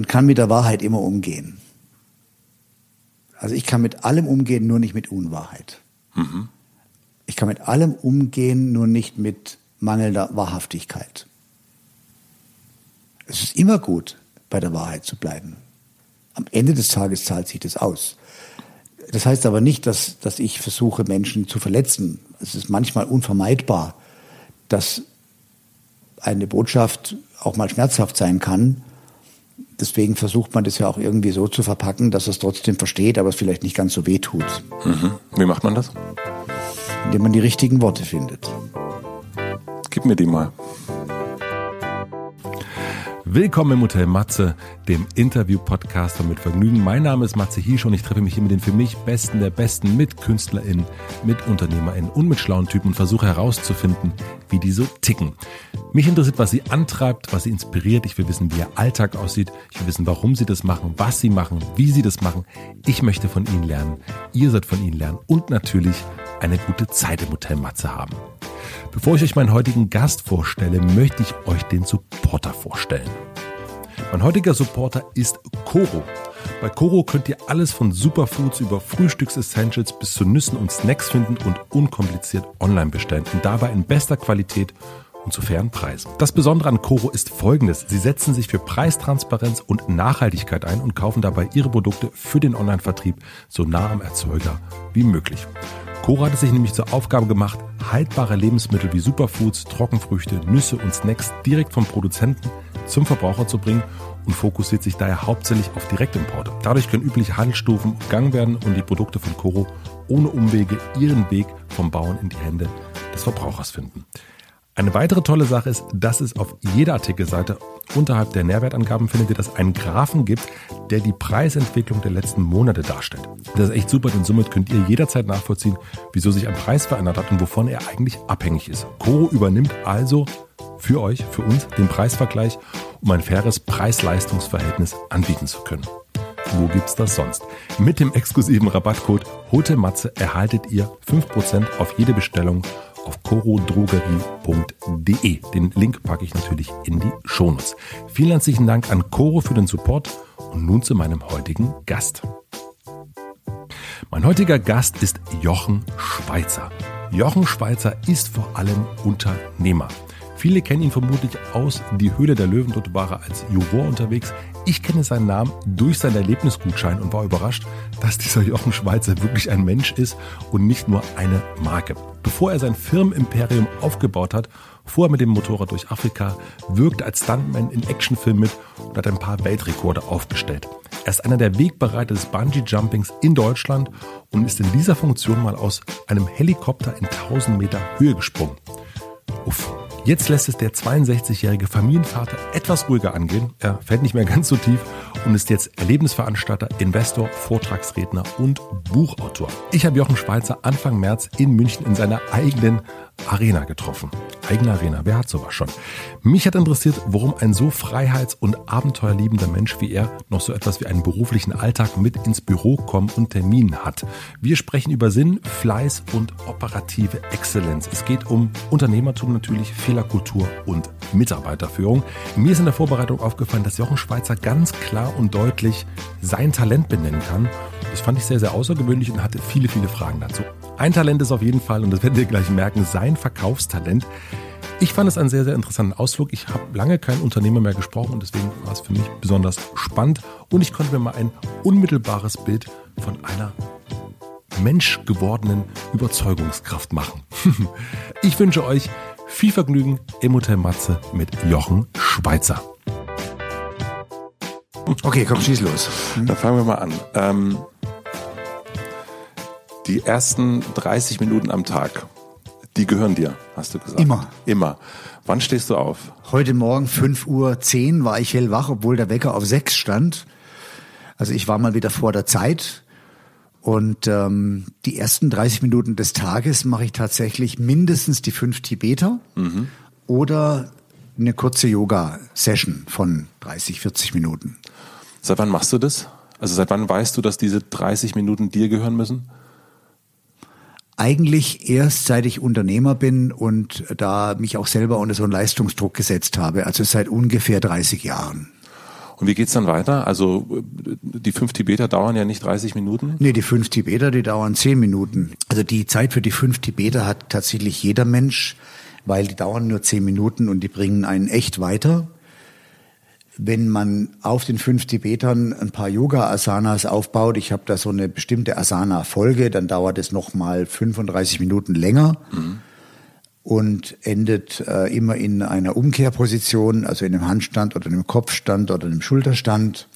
man kann mit der Wahrheit immer umgehen. Also ich kann mit allem umgehen, nur nicht mit Unwahrheit. Mhm. Ich kann mit allem umgehen, nur nicht mit mangelnder Wahrhaftigkeit. Es ist immer gut, bei der Wahrheit zu bleiben. Am Ende des Tages zahlt sich das aus. Das heißt aber nicht, dass, dass ich versuche, Menschen zu verletzen. Es ist manchmal unvermeidbar, dass eine Botschaft auch mal schmerzhaft sein kann. Deswegen versucht man das ja auch irgendwie so zu verpacken, dass es trotzdem versteht, aber es vielleicht nicht ganz so weh tut. Mhm. Wie macht man das? Indem man die richtigen Worte findet. Gib mir die mal. Willkommen im Hotel Matze, dem Interview-Podcast Mit Vergnügen. Mein Name ist Matze Hiesch und ich treffe mich hier mit den für mich Besten der Besten, mit KünstlerInnen, mit UnternehmerInnen und mit schlauen Typen und versuche herauszufinden, wie die so ticken. Mich interessiert, was sie antreibt, was sie inspiriert. Ich will wissen, wie ihr Alltag aussieht. Ich will wissen, warum sie das machen, was sie machen, wie sie das machen. Ich möchte von ihnen lernen. Ihr sollt von ihnen lernen und natürlich eine gute Zeit im Hotel Matze haben. Bevor ich euch meinen heutigen Gast vorstelle, möchte ich euch den Supporter vorstellen. Mein heutiger Supporter ist Coro. Bei Coro könnt ihr alles von Superfoods über Frühstücksessentials bis zu Nüssen und Snacks finden und unkompliziert online bestellen und dabei in bester Qualität und zu fairen Preisen. Das Besondere an Coro ist folgendes. Sie setzen sich für Preistransparenz und Nachhaltigkeit ein und kaufen dabei ihre Produkte für den Online-Vertrieb so nah am Erzeuger wie möglich. Cora hat es sich nämlich zur Aufgabe gemacht, haltbare Lebensmittel wie Superfoods, Trockenfrüchte, Nüsse und Snacks direkt vom Produzenten zum Verbraucher zu bringen und fokussiert sich daher hauptsächlich auf Direktimporte. Dadurch können übliche Handelsstufen umgangen werden und die Produkte von Coro ohne Umwege ihren Weg vom Bauern in die Hände des Verbrauchers finden. Eine weitere tolle Sache ist, dass es auf jeder Artikelseite unterhalb der Nährwertangaben findet ihr, dass einen Graphen gibt, der die Preisentwicklung der letzten Monate darstellt. Das ist echt super, denn somit könnt ihr jederzeit nachvollziehen, wieso sich ein Preis verändert hat und wovon er eigentlich abhängig ist. Coro übernimmt also für euch, für uns, den Preisvergleich, um ein faires Preis-Leistungs-Verhältnis anbieten zu können. Wo gibt's das sonst? Mit dem exklusiven Rabattcode HOTEMATZE erhaltet ihr 5% auf jede Bestellung auf corodrogerie.de. Den Link packe ich natürlich in die Shownotes. Vielen herzlichen Dank an Coro für den Support und nun zu meinem heutigen Gast. Mein heutiger Gast ist Jochen Schweizer. Jochen Schweizer ist vor allem Unternehmer. Viele kennen ihn vermutlich aus Die Höhle der Löwen. Dort war er als Juror unterwegs. Ich kenne seinen Namen durch seinen Erlebnisgutschein und war überrascht, dass dieser Jochen Schweizer wirklich ein Mensch ist und nicht nur eine Marke. Bevor er sein Firmenimperium aufgebaut hat, fuhr er mit dem Motorrad durch Afrika, wirkte als Stuntman in Actionfilmen mit und hat ein paar Weltrekorde aufgestellt. Er ist einer der Wegbereiter des Bungee-Jumpings in Deutschland und ist in dieser Funktion mal aus einem Helikopter in 1000 Meter Höhe gesprungen. Uff, Jetzt lässt es der 62-jährige Familienvater etwas ruhiger angehen. Er fällt nicht mehr ganz so tief und ist jetzt Erlebnisveranstalter, Investor, Vortragsredner und Buchautor. Ich habe Jochen Schweizer Anfang März in München in seiner eigenen Arena getroffen. Eigene Arena, wer hat sowas schon? Mich hat interessiert, warum ein so freiheits- und abenteuerliebender Mensch wie er noch so etwas wie einen beruflichen Alltag mit ins Büro kommen und Terminen hat. Wir sprechen über Sinn, Fleiß und operative Exzellenz. Es geht um Unternehmertum natürlich, Fehlerkultur und Mitarbeiterführung. Mir ist in der Vorbereitung aufgefallen, dass Jochen Schweizer ganz klar und deutlich sein Talent benennen kann. Das fand ich sehr, sehr außergewöhnlich und hatte viele, viele Fragen dazu. Ein Talent ist auf jeden Fall, und das werdet ihr gleich merken, sein Verkaufstalent. Ich fand es einen sehr, sehr interessanten Ausflug. Ich habe lange keinen Unternehmer mehr gesprochen und deswegen war es für mich besonders spannend und ich konnte mir mal ein unmittelbares Bild von einer menschgewordenen Überzeugungskraft machen. ich wünsche euch viel Vergnügen im Hotel Matze mit Jochen Schweizer. Okay, komm, schieß los. Dann fangen wir mal an. Ähm, die ersten 30 Minuten am Tag, die gehören dir, hast du gesagt. Immer. Immer. Wann stehst du auf? Heute Morgen 5.10 Uhr war ich hellwach, obwohl der Wecker auf 6 stand. Also ich war mal wieder vor der Zeit. Und ähm, die ersten 30 Minuten des Tages mache ich tatsächlich mindestens die fünf Tibeter mhm. oder eine kurze Yoga-Session von 30, 40 Minuten. Seit wann machst du das? Also seit wann weißt du, dass diese 30 Minuten dir gehören müssen? Eigentlich erst seit ich Unternehmer bin und da mich auch selber unter so einen Leistungsdruck gesetzt habe, also seit ungefähr 30 Jahren. Und wie geht's dann weiter? Also die fünf Tibeter dauern ja nicht 30 Minuten? Nee, die fünf Tibeter, die dauern zehn Minuten. Also die Zeit für die fünf Tibeter hat tatsächlich jeder Mensch, weil die dauern nur zehn Minuten und die bringen einen echt weiter. Wenn man auf den fünf Tibetern ein paar Yoga-Asanas aufbaut, ich habe da so eine bestimmte Asana-Folge, dann dauert es nochmal 35 Minuten länger. Mhm und endet äh, immer in einer Umkehrposition, also in einem Handstand oder einem Kopfstand oder einem Schulterstand.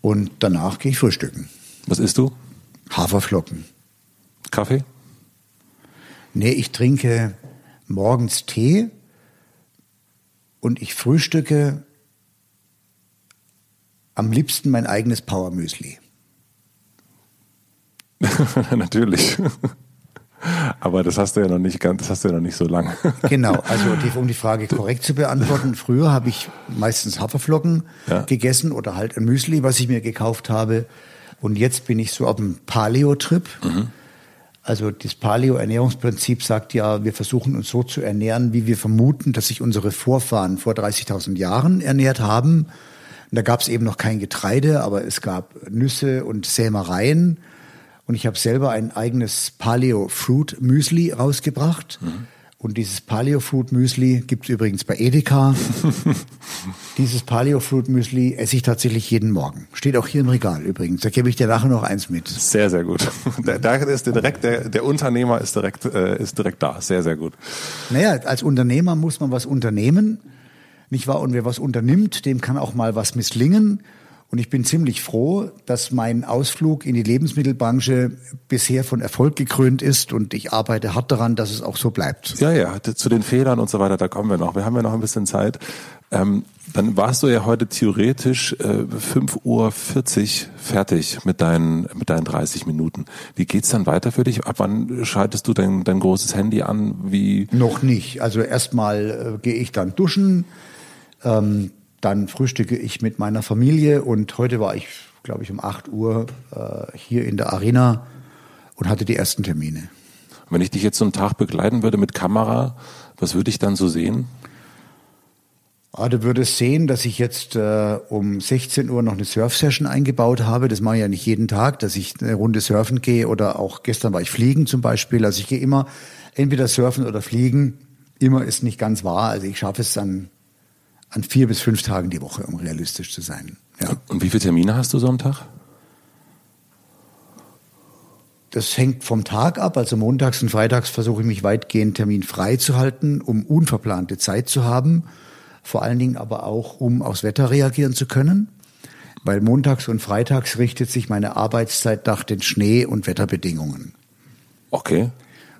Und danach gehe ich frühstücken. Was isst du? Haferflocken. Kaffee? Nee, ich trinke morgens Tee und ich frühstücke am liebsten mein eigenes Powermüsli. Natürlich. Aber das hast du ja noch nicht ganz, das hast du ja noch nicht so lange. Genau, also die, um die Frage korrekt zu beantworten, früher habe ich meistens Haferflocken ja. gegessen oder halt ein Müsli, was ich mir gekauft habe. Und jetzt bin ich so auf dem Paleo-Trip. Mhm. Also das Paleo-Ernährungsprinzip sagt ja, wir versuchen uns so zu ernähren, wie wir vermuten, dass sich unsere Vorfahren vor 30.000 Jahren ernährt haben. Und da gab es eben noch kein Getreide, aber es gab Nüsse und Sämereien. Und ich habe selber ein eigenes Paleo Fruit Müsli rausgebracht. Mhm. Und dieses Paleo Fruit Müsli gibt es übrigens bei Edeka. dieses Paleo Fruit Müsli esse ich tatsächlich jeden Morgen. Steht auch hier im Regal übrigens. Da gebe ich dir nachher noch eins mit. Sehr, sehr gut. Da, ist direkt der, der Unternehmer ist direkt äh, ist direkt da. Sehr, sehr gut. Naja, als Unternehmer muss man was unternehmen, nicht wahr? Und wer was unternimmt, dem kann auch mal was misslingen. Und ich bin ziemlich froh, dass mein Ausflug in die Lebensmittelbranche bisher von Erfolg gekrönt ist und ich arbeite hart daran, dass es auch so bleibt. Ja, ja, zu den Fehlern und so weiter, da kommen wir noch. Wir haben ja noch ein bisschen Zeit. Ähm, dann warst du ja heute theoretisch äh, 5.40 Uhr fertig mit deinen, mit deinen 30 Minuten. Wie geht's dann weiter für dich? Ab wann schaltest du dein, dein großes Handy an? Wie? Noch nicht. Also erstmal äh, gehe ich dann duschen. Ähm, dann frühstücke ich mit meiner Familie und heute war ich, glaube ich, um 8 Uhr äh, hier in der Arena und hatte die ersten Termine. Wenn ich dich jetzt so einen Tag begleiten würde mit Kamera, was würde ich dann so sehen? Ah, du würdest sehen, dass ich jetzt äh, um 16 Uhr noch eine Surf-Session eingebaut habe. Das mache ich ja nicht jeden Tag, dass ich eine Runde surfen gehe oder auch gestern war ich fliegen zum Beispiel. Also ich gehe immer entweder surfen oder fliegen. Immer ist nicht ganz wahr. Also ich schaffe es dann an vier bis fünf Tagen die Woche, um realistisch zu sein. Ja. Und wie viele Termine hast du so am Tag? Das hängt vom Tag ab. Also montags und freitags versuche ich mich weitgehend terminfrei zu halten, um unverplante Zeit zu haben. Vor allen Dingen aber auch, um aufs Wetter reagieren zu können. Weil montags und freitags richtet sich meine Arbeitszeit nach den Schnee- und Wetterbedingungen. Okay.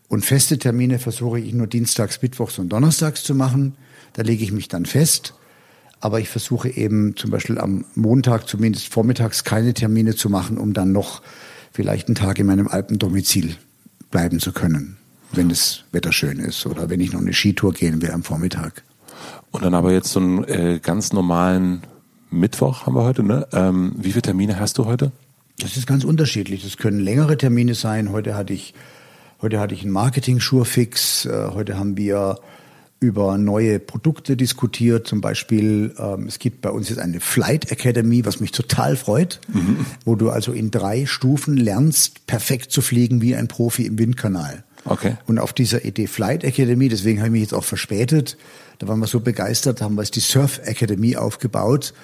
Und feste Termine versuche ich nur dienstags, mittwochs und donnerstags zu machen. Da lege ich mich dann fest. Aber ich versuche eben zum Beispiel am Montag zumindest vormittags keine Termine zu machen, um dann noch vielleicht einen Tag in meinem Alpendomizil bleiben zu können, wenn das Wetter schön ist oder wenn ich noch eine Skitour gehen will am Vormittag. Und dann aber jetzt so einen äh, ganz normalen Mittwoch haben wir heute, ne? Ähm, wie viele Termine hast du heute? Das ist ganz unterschiedlich. Das können längere Termine sein. Heute hatte ich, heute hatte ich einen Marketing-Schurfix. Äh, heute haben wir über neue Produkte diskutiert. Zum Beispiel, ähm, es gibt bei uns jetzt eine Flight Academy, was mich total freut, mhm. wo du also in drei Stufen lernst, perfekt zu fliegen wie ein Profi im Windkanal. Okay. Und auf dieser Idee Flight Academy, deswegen habe ich mich jetzt auch verspätet, da waren wir so begeistert, haben wir jetzt die Surf Academy aufgebaut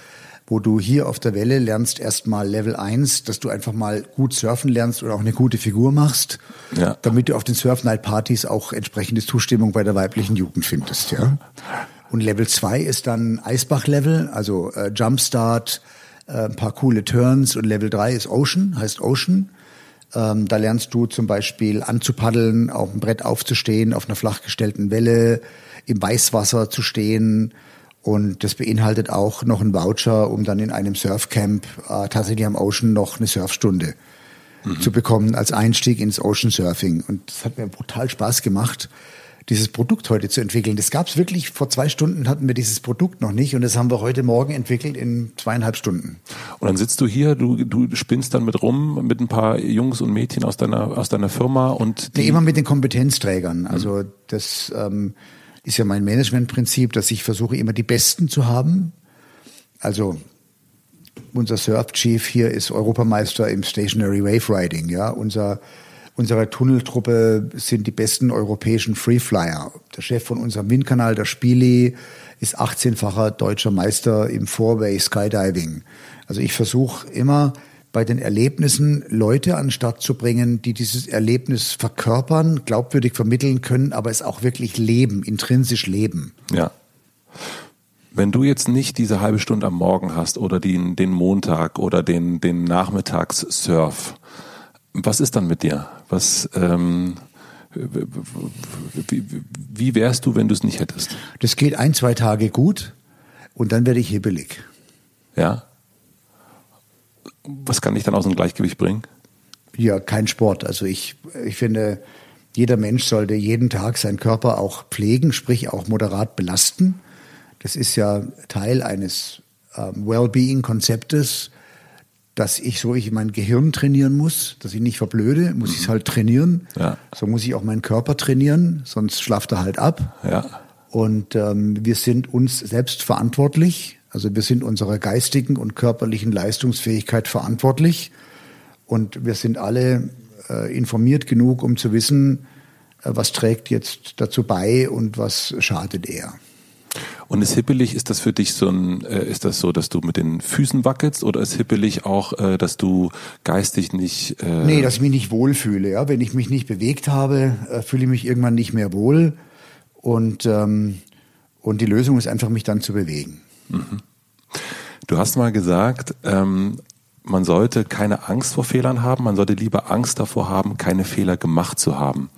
wo du hier auf der Welle lernst erstmal Level 1, dass du einfach mal gut surfen lernst oder auch eine gute Figur machst, ja. damit du auf den Surf Night Partys auch entsprechende Zustimmung bei der weiblichen Jugend findest, ja. Und Level 2 ist dann Eisbach Level, also äh, Jumpstart, äh, ein paar coole Turns und Level 3 ist Ocean, heißt Ocean. Ähm, da lernst du zum Beispiel anzupaddeln, auf dem Brett aufzustehen, auf einer flachgestellten Welle, im Weißwasser zu stehen, und das beinhaltet auch noch einen Voucher, um dann in einem Surfcamp äh, tatsächlich am Ocean noch eine Surfstunde mhm. zu bekommen als Einstieg ins Ocean Surfing. Und das hat mir brutal Spaß gemacht, dieses Produkt heute zu entwickeln. Das gab es wirklich, vor zwei Stunden hatten wir dieses Produkt noch nicht und das haben wir heute Morgen entwickelt in zweieinhalb Stunden. Und dann sitzt du hier, du, du spinnst dann mit rum mit ein paar Jungs und Mädchen aus deiner, aus deiner Firma und die nee, immer mit den Kompetenzträgern. Also mhm. das ähm, ist ja mein Managementprinzip, dass ich versuche, immer die Besten zu haben. Also unser Surf Chief hier ist Europameister im Stationary Wave Riding. Ja, unser Unsere Tunneltruppe sind die besten europäischen Freeflyer. Der Chef von unserem Windkanal, der Spieli, ist 18-facher deutscher Meister im Four-Way Skydiving. Also ich versuche immer bei den Erlebnissen Leute an den Start zu bringen, die dieses Erlebnis verkörpern, glaubwürdig vermitteln können, aber es auch wirklich leben, intrinsisch leben. Ja. Wenn du jetzt nicht diese halbe Stunde am Morgen hast oder den, den Montag oder den, den Nachmittagssurf, was ist dann mit dir? Was, ähm, wie, wie wärst du, wenn du es nicht hättest? Das geht ein, zwei Tage gut und dann werde ich hibbelig. Ja. Was kann dich dann aus dem Gleichgewicht bringen? Ja, kein Sport. Also ich, ich finde, jeder Mensch sollte jeden Tag seinen Körper auch pflegen, sprich auch moderat belasten. Das ist ja Teil eines ähm, Wellbeing-Konzeptes, dass ich so ich mein Gehirn trainieren muss, dass ich nicht verblöde, muss mhm. ich es halt trainieren. Ja. So muss ich auch meinen Körper trainieren, sonst schlaft er halt ab. Ja. Und ähm, wir sind uns selbst verantwortlich. Also wir sind unserer geistigen und körperlichen Leistungsfähigkeit verantwortlich. Und wir sind alle äh, informiert genug, um zu wissen, äh, was trägt jetzt dazu bei und was schadet eher. Und ist hippelig, ist das für dich so ein, äh, ist das so, dass du mit den Füßen wackelst oder ist hippelig auch, äh, dass du geistig nicht. Äh nee, dass ich mich nicht wohlfühle. Ja? Wenn ich mich nicht bewegt habe, äh, fühle ich mich irgendwann nicht mehr wohl. Und, ähm, und die Lösung ist einfach, mich dann zu bewegen. Mhm. Du hast mal gesagt, ähm, man sollte keine Angst vor Fehlern haben, man sollte lieber Angst davor haben, keine Fehler gemacht zu haben.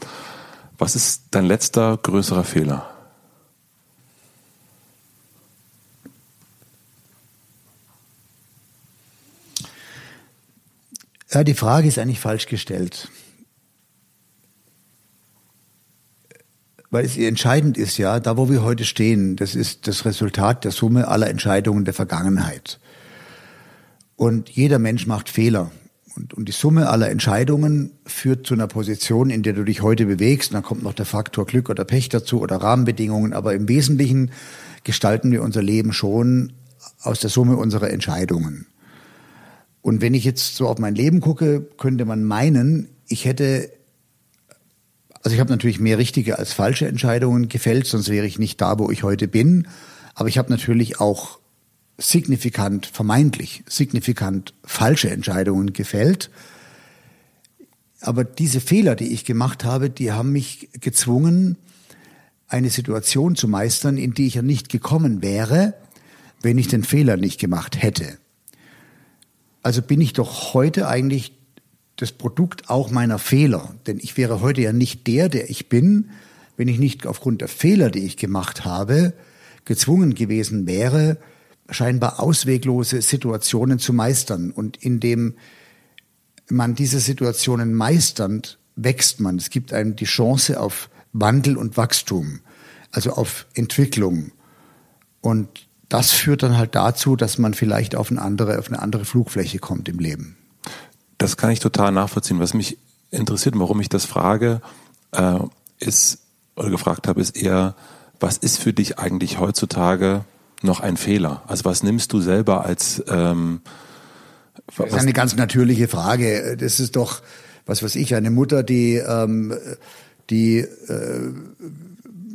Was ist dein letzter größerer Fehler? Ja, die Frage ist eigentlich falsch gestellt. Weil es entscheidend ist ja, da wo wir heute stehen, das ist das Resultat der Summe aller Entscheidungen der Vergangenheit. Und jeder Mensch macht Fehler. Und, und die Summe aller Entscheidungen führt zu einer Position, in der du dich heute bewegst. Und dann kommt noch der Faktor Glück oder Pech dazu oder Rahmenbedingungen. Aber im Wesentlichen gestalten wir unser Leben schon aus der Summe unserer Entscheidungen. Und wenn ich jetzt so auf mein Leben gucke, könnte man meinen, ich hätte, also ich habe natürlich mehr richtige als falsche Entscheidungen gefällt, sonst wäre ich nicht da, wo ich heute bin. Aber ich habe natürlich auch signifikant, vermeintlich signifikant falsche Entscheidungen gefällt. Aber diese Fehler, die ich gemacht habe, die haben mich gezwungen, eine Situation zu meistern, in die ich ja nicht gekommen wäre, wenn ich den Fehler nicht gemacht hätte. Also bin ich doch heute eigentlich das Produkt auch meiner Fehler. Denn ich wäre heute ja nicht der, der ich bin, wenn ich nicht aufgrund der Fehler, die ich gemacht habe, gezwungen gewesen wäre, scheinbar ausweglose Situationen zu meistern. Und indem man diese Situationen meisternd, wächst man. Es gibt einem die Chance auf Wandel und Wachstum, also auf Entwicklung. Und das führt dann halt dazu, dass man vielleicht auf eine andere, auf eine andere Flugfläche kommt im Leben. Das kann ich total nachvollziehen. Was mich interessiert, warum ich das frage, äh, ist oder gefragt habe, ist eher, was ist für dich eigentlich heutzutage noch ein Fehler? Also was nimmst du selber als ähm, Das ist eine ganz natürliche Frage. Das ist doch, was weiß ich, eine Mutter, die ähm, die äh,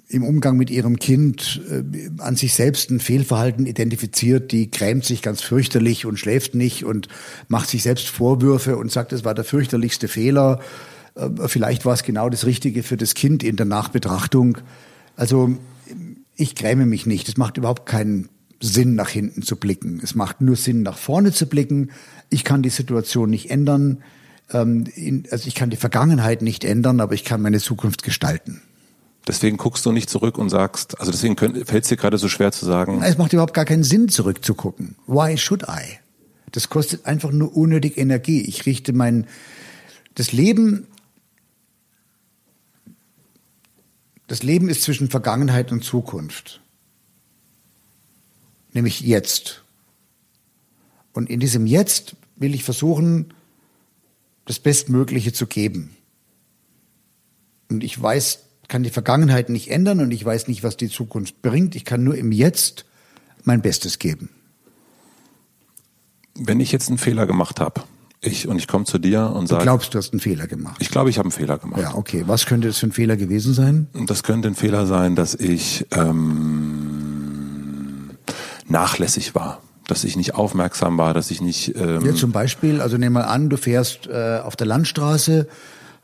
im Umgang mit ihrem Kind äh, an sich selbst ein Fehlverhalten identifiziert, die grämt sich ganz fürchterlich und schläft nicht und macht sich selbst Vorwürfe und sagt, es war der fürchterlichste Fehler. Äh, vielleicht war es genau das Richtige für das Kind in der Nachbetrachtung. Also ich gräme mich nicht. Es macht überhaupt keinen Sinn, nach hinten zu blicken. Es macht nur Sinn, nach vorne zu blicken. Ich kann die Situation nicht ändern. Ähm, also ich kann die Vergangenheit nicht ändern, aber ich kann meine Zukunft gestalten. Deswegen guckst du nicht zurück und sagst, also deswegen fällt es dir gerade so schwer zu sagen. Es macht überhaupt gar keinen Sinn, zurückzugucken. Why should I? Das kostet einfach nur unnötig Energie. Ich richte mein, das Leben, das Leben ist zwischen Vergangenheit und Zukunft. Nämlich jetzt. Und in diesem Jetzt will ich versuchen, das Bestmögliche zu geben. Und ich weiß kann die Vergangenheit nicht ändern und ich weiß nicht, was die Zukunft bringt. Ich kann nur im Jetzt mein Bestes geben. Wenn ich jetzt einen Fehler gemacht habe, ich und ich komme zu dir und sage. Du glaubst, du hast einen Fehler gemacht. Ich glaube, ich habe einen Fehler gemacht. Ja, okay. Was könnte das für ein Fehler gewesen sein? Das könnte ein Fehler sein, dass ich ähm, nachlässig war, dass ich nicht aufmerksam war, dass ich nicht. Ähm ja, zum Beispiel, also nehmen wir an, du fährst äh, auf der Landstraße,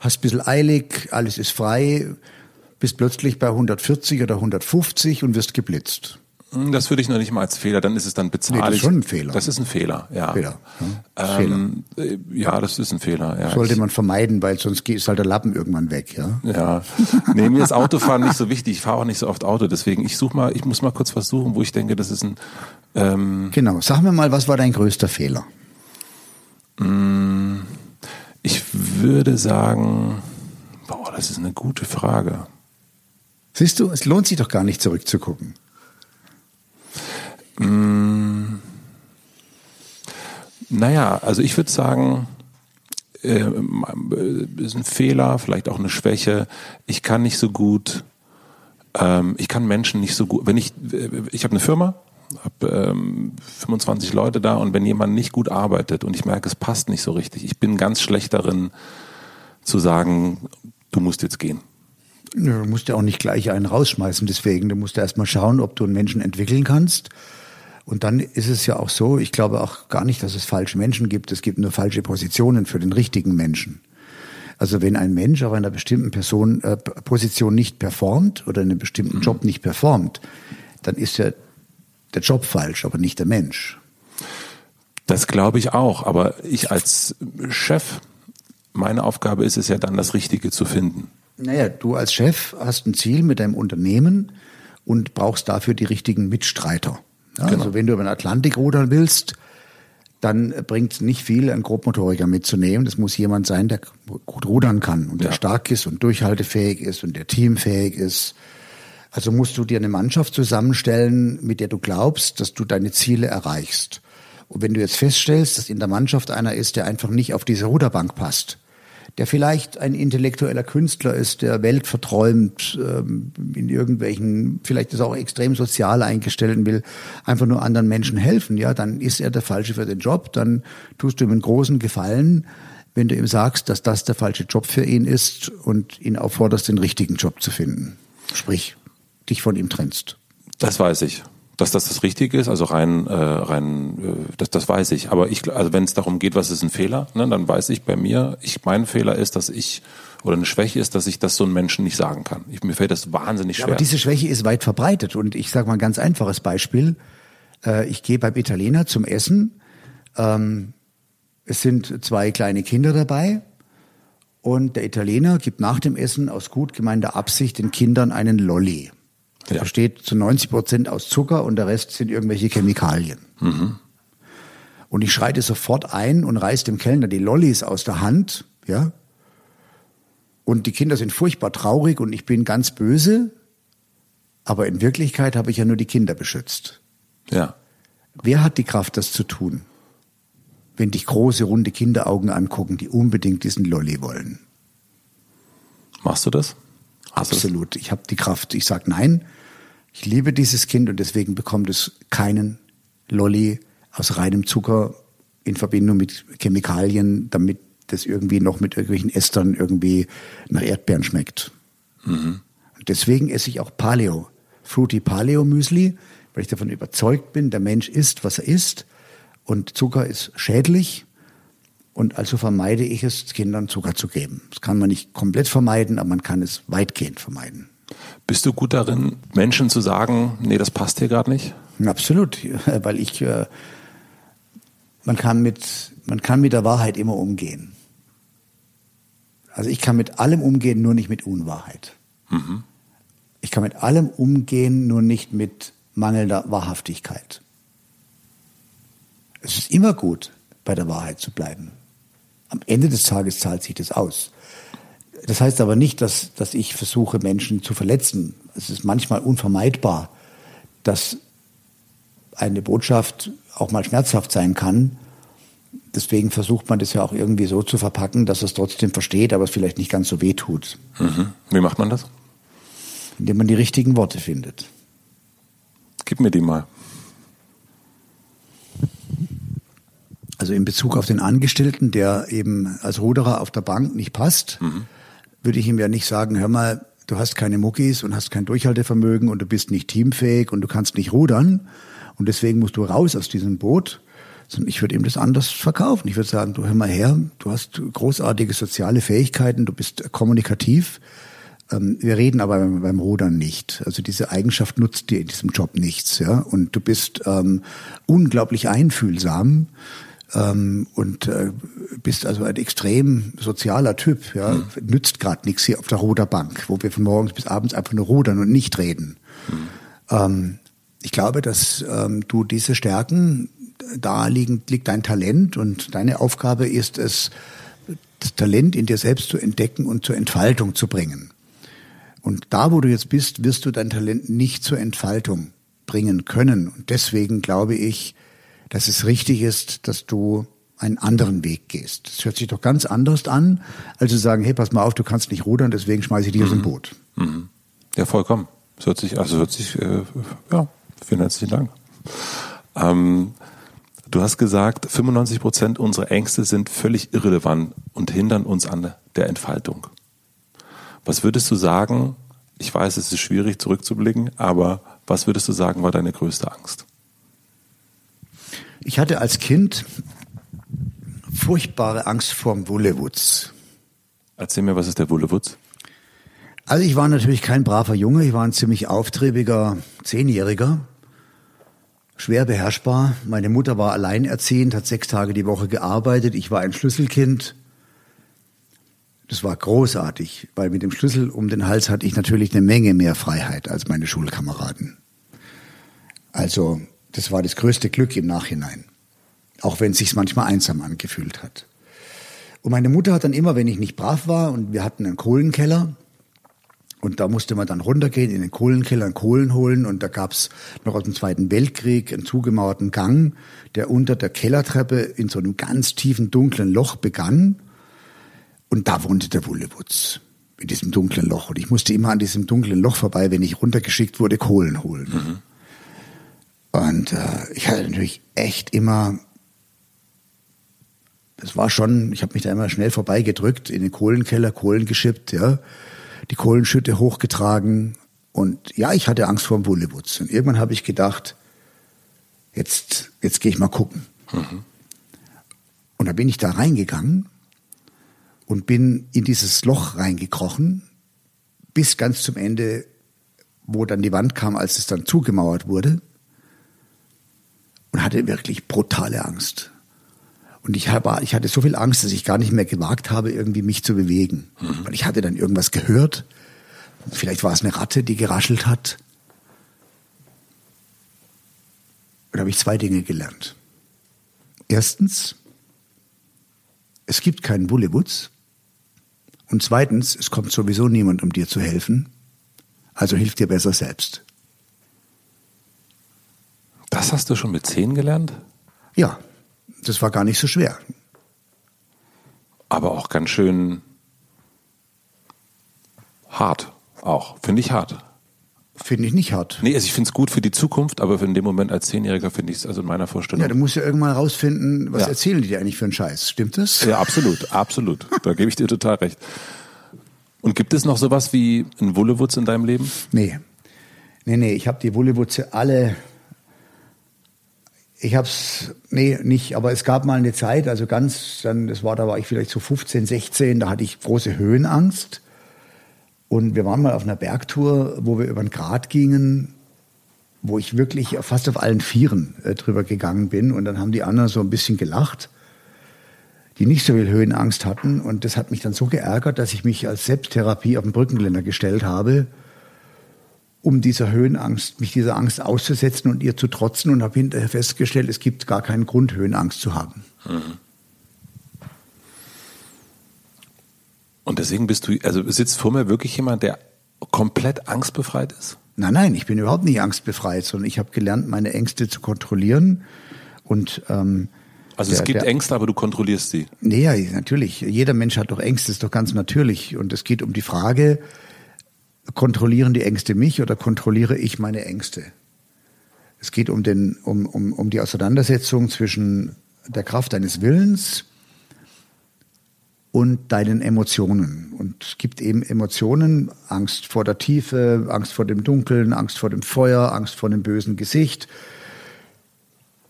hast ein bisschen eilig, alles ist frei, bist plötzlich bei 140 oder 150 und wirst geblitzt. Hm, das würde ich noch nicht mal als Fehler, dann ist es dann bezahllich. Nee, das ist schon ein Fehler. Das ist ein Fehler, ja. Fehler. Ja, ähm, Fehler. Äh, ja das ist ein Fehler. Ja. Sollte man vermeiden, weil sonst ist halt der Lappen irgendwann weg, ja. Ja. Nee, mir ist Autofahren nicht so wichtig. Ich fahre auch nicht so oft Auto, deswegen ich suche mal, ich muss mal kurz was suchen, wo ich denke, das ist ein. Ähm, genau. Sag mir mal, was war dein größter Fehler? Hm, ich würde sagen, boah, das ist eine gute Frage. Siehst du, es lohnt sich doch gar nicht zurückzugucken. Mm, naja, also ich würde sagen, äh, ist ein Fehler, vielleicht auch eine Schwäche. Ich kann nicht so gut, ähm, ich kann Menschen nicht so gut, wenn ich, ich habe eine Firma, habe ähm, 25 Leute da und wenn jemand nicht gut arbeitet und ich merke, es passt nicht so richtig, ich bin ganz schlecht darin zu sagen, du musst jetzt gehen. Du musst ja auch nicht gleich einen rausschmeißen, deswegen. Du musst ja erstmal schauen, ob du einen Menschen entwickeln kannst und dann ist es ja auch so, ich glaube auch gar nicht, dass es falsche Menschen gibt. Es gibt nur falsche Positionen für den richtigen Menschen. Also wenn ein Mensch auf einer bestimmten Person, äh, Position nicht performt oder in einem bestimmten Job nicht performt, dann ist ja der Job falsch, aber nicht der Mensch. Das glaube ich auch. Aber ich als Chef, meine Aufgabe ist es ja dann, das Richtige zu finden. Naja, du als Chef hast ein Ziel mit deinem Unternehmen und brauchst dafür die richtigen Mitstreiter. Ja, genau. Also wenn du über den Atlantik rudern willst, dann bringt es nicht viel, einen Grobmotoriker mitzunehmen. Das muss jemand sein, der gut rudern kann und der stark ist und durchhaltefähig ist und der teamfähig ist. Also musst du dir eine Mannschaft zusammenstellen, mit der du glaubst, dass du deine Ziele erreichst. Und wenn du jetzt feststellst, dass in der Mannschaft einer ist, der einfach nicht auf diese Ruderbank passt, der vielleicht ein intellektueller Künstler ist, der Welt verträumt, ähm, in irgendwelchen, vielleicht ist auch extrem sozial eingestellt und will einfach nur anderen Menschen helfen, ja, dann ist er der Falsche für den Job, dann tust du ihm einen großen Gefallen, wenn du ihm sagst, dass das der falsche Job für ihn ist und ihn aufforderst, den richtigen Job zu finden. Sprich, dich von ihm trennst. Das weiß ich dass das das Richtige ist, also rein, äh, rein, äh, das, das weiß ich. Aber ich, also wenn es darum geht, was ist ein Fehler, ne, dann weiß ich bei mir, ich, mein Fehler ist, dass ich oder eine Schwäche ist, dass ich das so einem Menschen nicht sagen kann. Ich, mir fällt das wahnsinnig schwer. Ja, aber diese Schwäche ist weit verbreitet und ich sage mal ein ganz einfaches Beispiel. Äh, ich gehe beim Italiener zum Essen. Ähm, es sind zwei kleine Kinder dabei und der Italiener gibt nach dem Essen aus gut gemeinter Absicht den Kindern einen Lolli. Der ja. besteht zu 90 Prozent aus Zucker und der Rest sind irgendwelche Chemikalien. Mhm. Und ich schreite sofort ein und reiß dem Kellner die Lollis aus der Hand, ja. Und die Kinder sind furchtbar traurig und ich bin ganz böse. Aber in Wirklichkeit habe ich ja nur die Kinder beschützt. Ja. Wer hat die Kraft, das zu tun? Wenn dich große, runde Kinderaugen angucken, die unbedingt diesen Lolli wollen. Machst du das? Absolut. Ich habe die Kraft. Ich sage nein. Ich liebe dieses Kind und deswegen bekommt es keinen Lolli aus reinem Zucker in Verbindung mit Chemikalien, damit das irgendwie noch mit irgendwelchen Estern irgendwie nach Erdbeeren schmeckt. Mhm. Und deswegen esse ich auch Paleo, Fruity Paleo Müsli, weil ich davon überzeugt bin, der Mensch isst, was er isst und Zucker ist schädlich und also vermeide ich es, Kindern Zucker zu geben. Das kann man nicht komplett vermeiden, aber man kann es weitgehend vermeiden. Bist du gut darin, Menschen zu sagen, nee, das passt hier gerade nicht? Absolut, weil ich, äh, man kann mit, man kann mit der Wahrheit immer umgehen. Also ich kann mit allem umgehen, nur nicht mit Unwahrheit. Mhm. Ich kann mit allem umgehen, nur nicht mit mangelnder Wahrhaftigkeit. Es ist immer gut, bei der Wahrheit zu bleiben am Ende des Tages zahlt sich das aus. Das heißt aber nicht, dass, dass ich versuche, Menschen zu verletzen. Es ist manchmal unvermeidbar, dass eine Botschaft auch mal schmerzhaft sein kann. Deswegen versucht man das ja auch irgendwie so zu verpacken, dass es trotzdem versteht, aber es vielleicht nicht ganz so weh tut. Mhm. Wie macht man das? Indem man die richtigen Worte findet. Gib mir die mal. Also in Bezug auf den Angestellten, der eben als Ruderer auf der Bank nicht passt, mhm. würde ich ihm ja nicht sagen, hör mal, du hast keine Muckis und hast kein Durchhaltevermögen und du bist nicht teamfähig und du kannst nicht rudern und deswegen musst du raus aus diesem Boot. Sondern ich würde ihm das anders verkaufen. Ich würde sagen, du hör mal her, du hast großartige soziale Fähigkeiten, du bist kommunikativ. Ähm, wir reden aber beim, beim Rudern nicht. Also diese Eigenschaft nutzt dir in diesem Job nichts, ja. Und du bist ähm, unglaublich einfühlsam ähm, und äh, bist also ein extrem sozialer Typ. Ja? Mhm. Nützt gerade nichts hier auf der Ruderbank, wo wir von morgens bis abends einfach nur rudern und nicht reden. Mhm. Ähm, ich glaube, dass ähm, du diese Stärken, da liegen, liegt dein Talent und deine Aufgabe ist es, das Talent in dir selbst zu entdecken und zur Entfaltung zu bringen. Und da, wo du jetzt bist, wirst du dein Talent nicht zur Entfaltung bringen können. Und deswegen glaube ich, dass es richtig ist, dass du einen anderen Weg gehst. Das hört sich doch ganz anders an, als zu sagen, hey, pass mal auf, du kannst nicht rudern, deswegen schmeiße ich dich mhm. aus dem. Boot. Mhm. Ja, vollkommen. Das hört sich, also hört sich, äh, ja, vielen herzlichen Dank. Ähm, du hast gesagt, 95 Prozent unserer Ängste sind völlig irrelevant und hindern uns an der Entfaltung. Was würdest du sagen, ich weiß, es ist schwierig zurückzublicken, aber was würdest du sagen, war deine größte Angst? Ich hatte als Kind furchtbare Angst vorm Wullewutz. Erzähl mir, was ist der Wullewutz? Also ich war natürlich kein braver Junge, ich war ein ziemlich auftriebiger Zehnjähriger, schwer beherrschbar. Meine Mutter war alleinerziehend, hat sechs Tage die Woche gearbeitet, ich war ein Schlüsselkind. Das war großartig, weil mit dem Schlüssel um den Hals hatte ich natürlich eine Menge mehr Freiheit als meine Schulkameraden. Also das war das größte Glück im Nachhinein. Auch wenn es sich manchmal einsam angefühlt hat. Und meine Mutter hat dann immer, wenn ich nicht brav war, und wir hatten einen Kohlenkeller, und da musste man dann runtergehen in den Kohlenkeller, Kohlen holen. Und da gab's noch aus dem Zweiten Weltkrieg einen zugemauerten Gang, der unter der Kellertreppe in so einem ganz tiefen, dunklen Loch begann. Und da wohnte der Wullewutz in diesem dunklen Loch. Und ich musste immer an diesem dunklen Loch vorbei, wenn ich runtergeschickt wurde, Kohlen holen. Mhm. Und äh, ich hatte natürlich echt immer, das war schon, ich habe mich da immer schnell vorbeigedrückt, in den Kohlenkeller, Kohlen geschippt, ja, die Kohlenschütte hochgetragen. Und ja, ich hatte Angst vor dem Bullewutz. Und irgendwann habe ich gedacht, jetzt, jetzt gehe ich mal gucken. Mhm. Und da bin ich da reingegangen und bin in dieses Loch reingekrochen, bis ganz zum Ende, wo dann die Wand kam, als es dann zugemauert wurde und hatte wirklich brutale Angst. Und ich, habe, ich hatte so viel Angst, dass ich gar nicht mehr gewagt habe, irgendwie mich zu bewegen. Mhm. Weil ich hatte dann irgendwas gehört. Vielleicht war es eine Ratte, die geraschelt hat. Und da habe ich zwei Dinge gelernt. Erstens, es gibt keinen Bullewutz. Und zweitens, es kommt sowieso niemand, um dir zu helfen. Also hilf dir besser selbst. Das hast du schon mit zehn gelernt? Ja, das war gar nicht so schwer. Aber auch ganz schön hart. Auch. Finde ich hart. Finde ich nicht hart. Nee, also ich finde es gut für die Zukunft, aber in dem Moment als Zehnjähriger finde ich es also in meiner Vorstellung. Ja, du musst ja irgendwann rausfinden, was ja. erzählen die dir eigentlich für einen Scheiß. Stimmt das? Ja, absolut, absolut. Da gebe ich dir total recht. Und gibt es noch sowas wie ein Wullewutz in deinem Leben? Nee. Nee, nee, ich habe die Wullewutze alle ich habe es, nee, nicht, aber es gab mal eine Zeit, also ganz, dann, das war, da war ich vielleicht so 15, 16, da hatte ich große Höhenangst. Und wir waren mal auf einer Bergtour, wo wir über den Grat gingen, wo ich wirklich fast auf allen Vieren äh, drüber gegangen bin. Und dann haben die anderen so ein bisschen gelacht, die nicht so viel Höhenangst hatten. Und das hat mich dann so geärgert, dass ich mich als Selbsttherapie auf den Brückengeländer gestellt habe um dieser Höhenangst, mich dieser Angst auszusetzen und ihr zu trotzen und habe hinterher festgestellt, es gibt gar keinen Grund, Höhenangst zu haben. Mhm. Und deswegen bist du, also sitzt vor mir wirklich jemand, der komplett angstbefreit ist? Nein, nein, ich bin überhaupt nicht angstbefreit, sondern ich habe gelernt, meine Ängste zu kontrollieren und ähm, also der, es gibt der, Ängste, aber du kontrollierst sie. Nee, ja, natürlich. Jeder Mensch hat doch Ängste, ist doch ganz natürlich. Und es geht um die Frage, kontrollieren die Ängste mich oder kontrolliere ich meine Ängste? Es geht um, den, um, um, um die Auseinandersetzung zwischen der Kraft deines Willens und deinen Emotionen. Und es gibt eben Emotionen, Angst vor der Tiefe, Angst vor dem Dunkeln, Angst vor dem Feuer, Angst vor dem bösen Gesicht.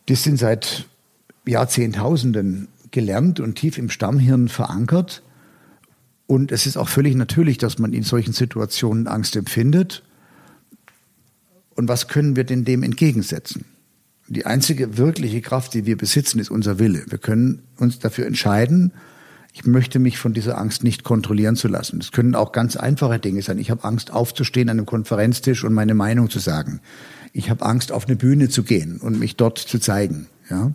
Die sind seit Jahrzehntausenden gelernt und tief im Stammhirn verankert. Und es ist auch völlig natürlich, dass man in solchen Situationen Angst empfindet. Und was können wir denn dem entgegensetzen? Die einzige wirkliche Kraft, die wir besitzen, ist unser Wille. Wir können uns dafür entscheiden, ich möchte mich von dieser Angst nicht kontrollieren zu lassen. Das können auch ganz einfache Dinge sein. Ich habe Angst, aufzustehen an einem Konferenztisch und meine Meinung zu sagen. Ich habe Angst, auf eine Bühne zu gehen und mich dort zu zeigen. Ja?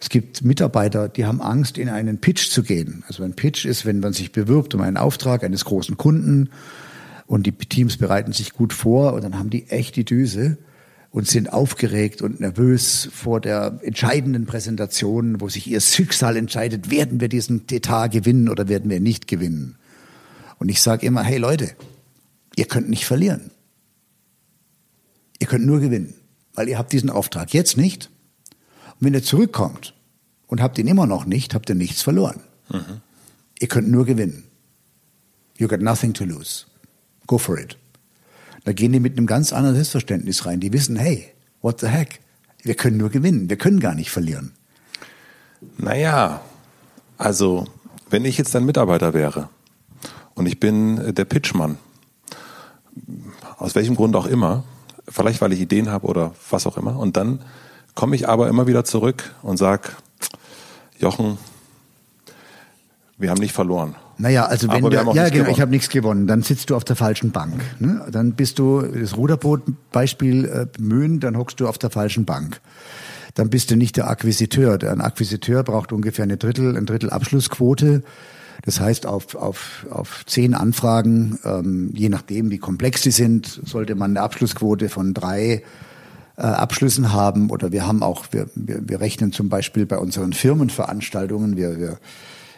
Es gibt Mitarbeiter, die haben Angst, in einen Pitch zu gehen. Also ein Pitch ist, wenn man sich bewirbt um einen Auftrag eines großen Kunden und die Teams bereiten sich gut vor und dann haben die echt die Düse und sind aufgeregt und nervös vor der entscheidenden Präsentation, wo sich ihr Schicksal entscheidet, werden wir diesen Etat gewinnen oder werden wir nicht gewinnen. Und ich sage immer, hey Leute, ihr könnt nicht verlieren. Ihr könnt nur gewinnen, weil ihr habt diesen Auftrag jetzt nicht. Und wenn ihr zurückkommt und habt ihn immer noch nicht, habt ihr nichts verloren. Mhm. Ihr könnt nur gewinnen. You got nothing to lose. Go for it. Da gehen die mit einem ganz anderen Selbstverständnis rein. Die wissen, hey, what the heck? Wir können nur gewinnen. Wir können gar nicht verlieren. Naja, also, wenn ich jetzt ein Mitarbeiter wäre und ich bin der Pitchmann, aus welchem Grund auch immer, vielleicht weil ich Ideen habe oder was auch immer, und dann komme ich aber immer wieder zurück und sage, Jochen, wir haben nicht verloren. Naja, also wenn du, ja genau, ich habe nichts gewonnen, dann sitzt du auf der falschen Bank. Ne? Dann bist du das Ruderboot-Beispiel äh, bemühen, dann hockst du auf der falschen Bank. Dann bist du nicht der Akquisiteur. Ein Akquisiteur braucht ungefähr eine Drittel, ein Drittel Abschlussquote. Das heißt, auf, auf, auf zehn Anfragen, ähm, je nachdem, wie komplex sie sind, sollte man eine Abschlussquote von drei äh, Abschlüssen haben. Oder wir haben auch, wir, wir, wir rechnen zum Beispiel bei unseren Firmenveranstaltungen, wir, wir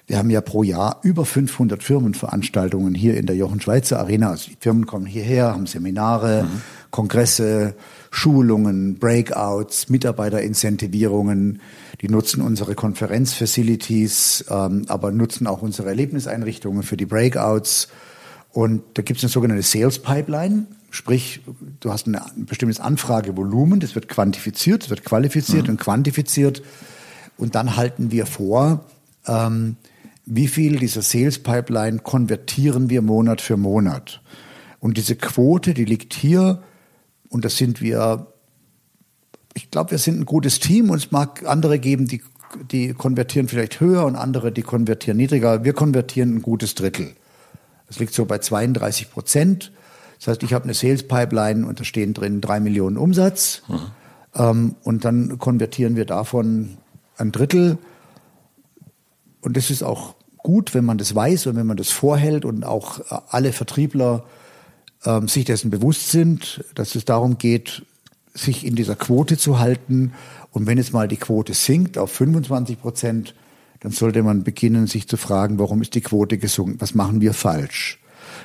wir haben ja pro Jahr über 500 Firmenveranstaltungen hier in der Jochen Schweizer Arena. Also die Firmen kommen hierher, haben Seminare, mhm. Kongresse, Schulungen, Breakouts, Mitarbeiterincentivierungen. Die nutzen unsere Konferenzfacilities, ähm, aber nutzen auch unsere Erlebniseinrichtungen für die Breakouts. Und da gibt es eine sogenannte Sales Pipeline. Sprich, du hast ein bestimmtes Anfragevolumen, das wird quantifiziert, das wird qualifiziert mhm. und quantifiziert. Und dann halten wir vor, ähm, wie viel dieser Sales Pipeline konvertieren wir Monat für Monat. Und diese Quote, die liegt hier, und das sind wir, ich glaube, wir sind ein gutes Team und es mag andere geben, die, die konvertieren vielleicht höher und andere, die konvertieren niedriger. Wir konvertieren ein gutes Drittel. Das liegt so bei 32 Prozent. Das heißt, ich habe eine Sales Pipeline und da stehen drin drei Millionen Umsatz. Mhm. Ähm, und dann konvertieren wir davon ein Drittel. Und das ist auch gut, wenn man das weiß und wenn man das vorhält und auch äh, alle Vertriebler ähm, sich dessen bewusst sind, dass es darum geht, sich in dieser Quote zu halten. Und wenn jetzt mal die Quote sinkt auf 25 Prozent, dann sollte man beginnen, sich zu fragen, warum ist die Quote gesunken? Was machen wir falsch?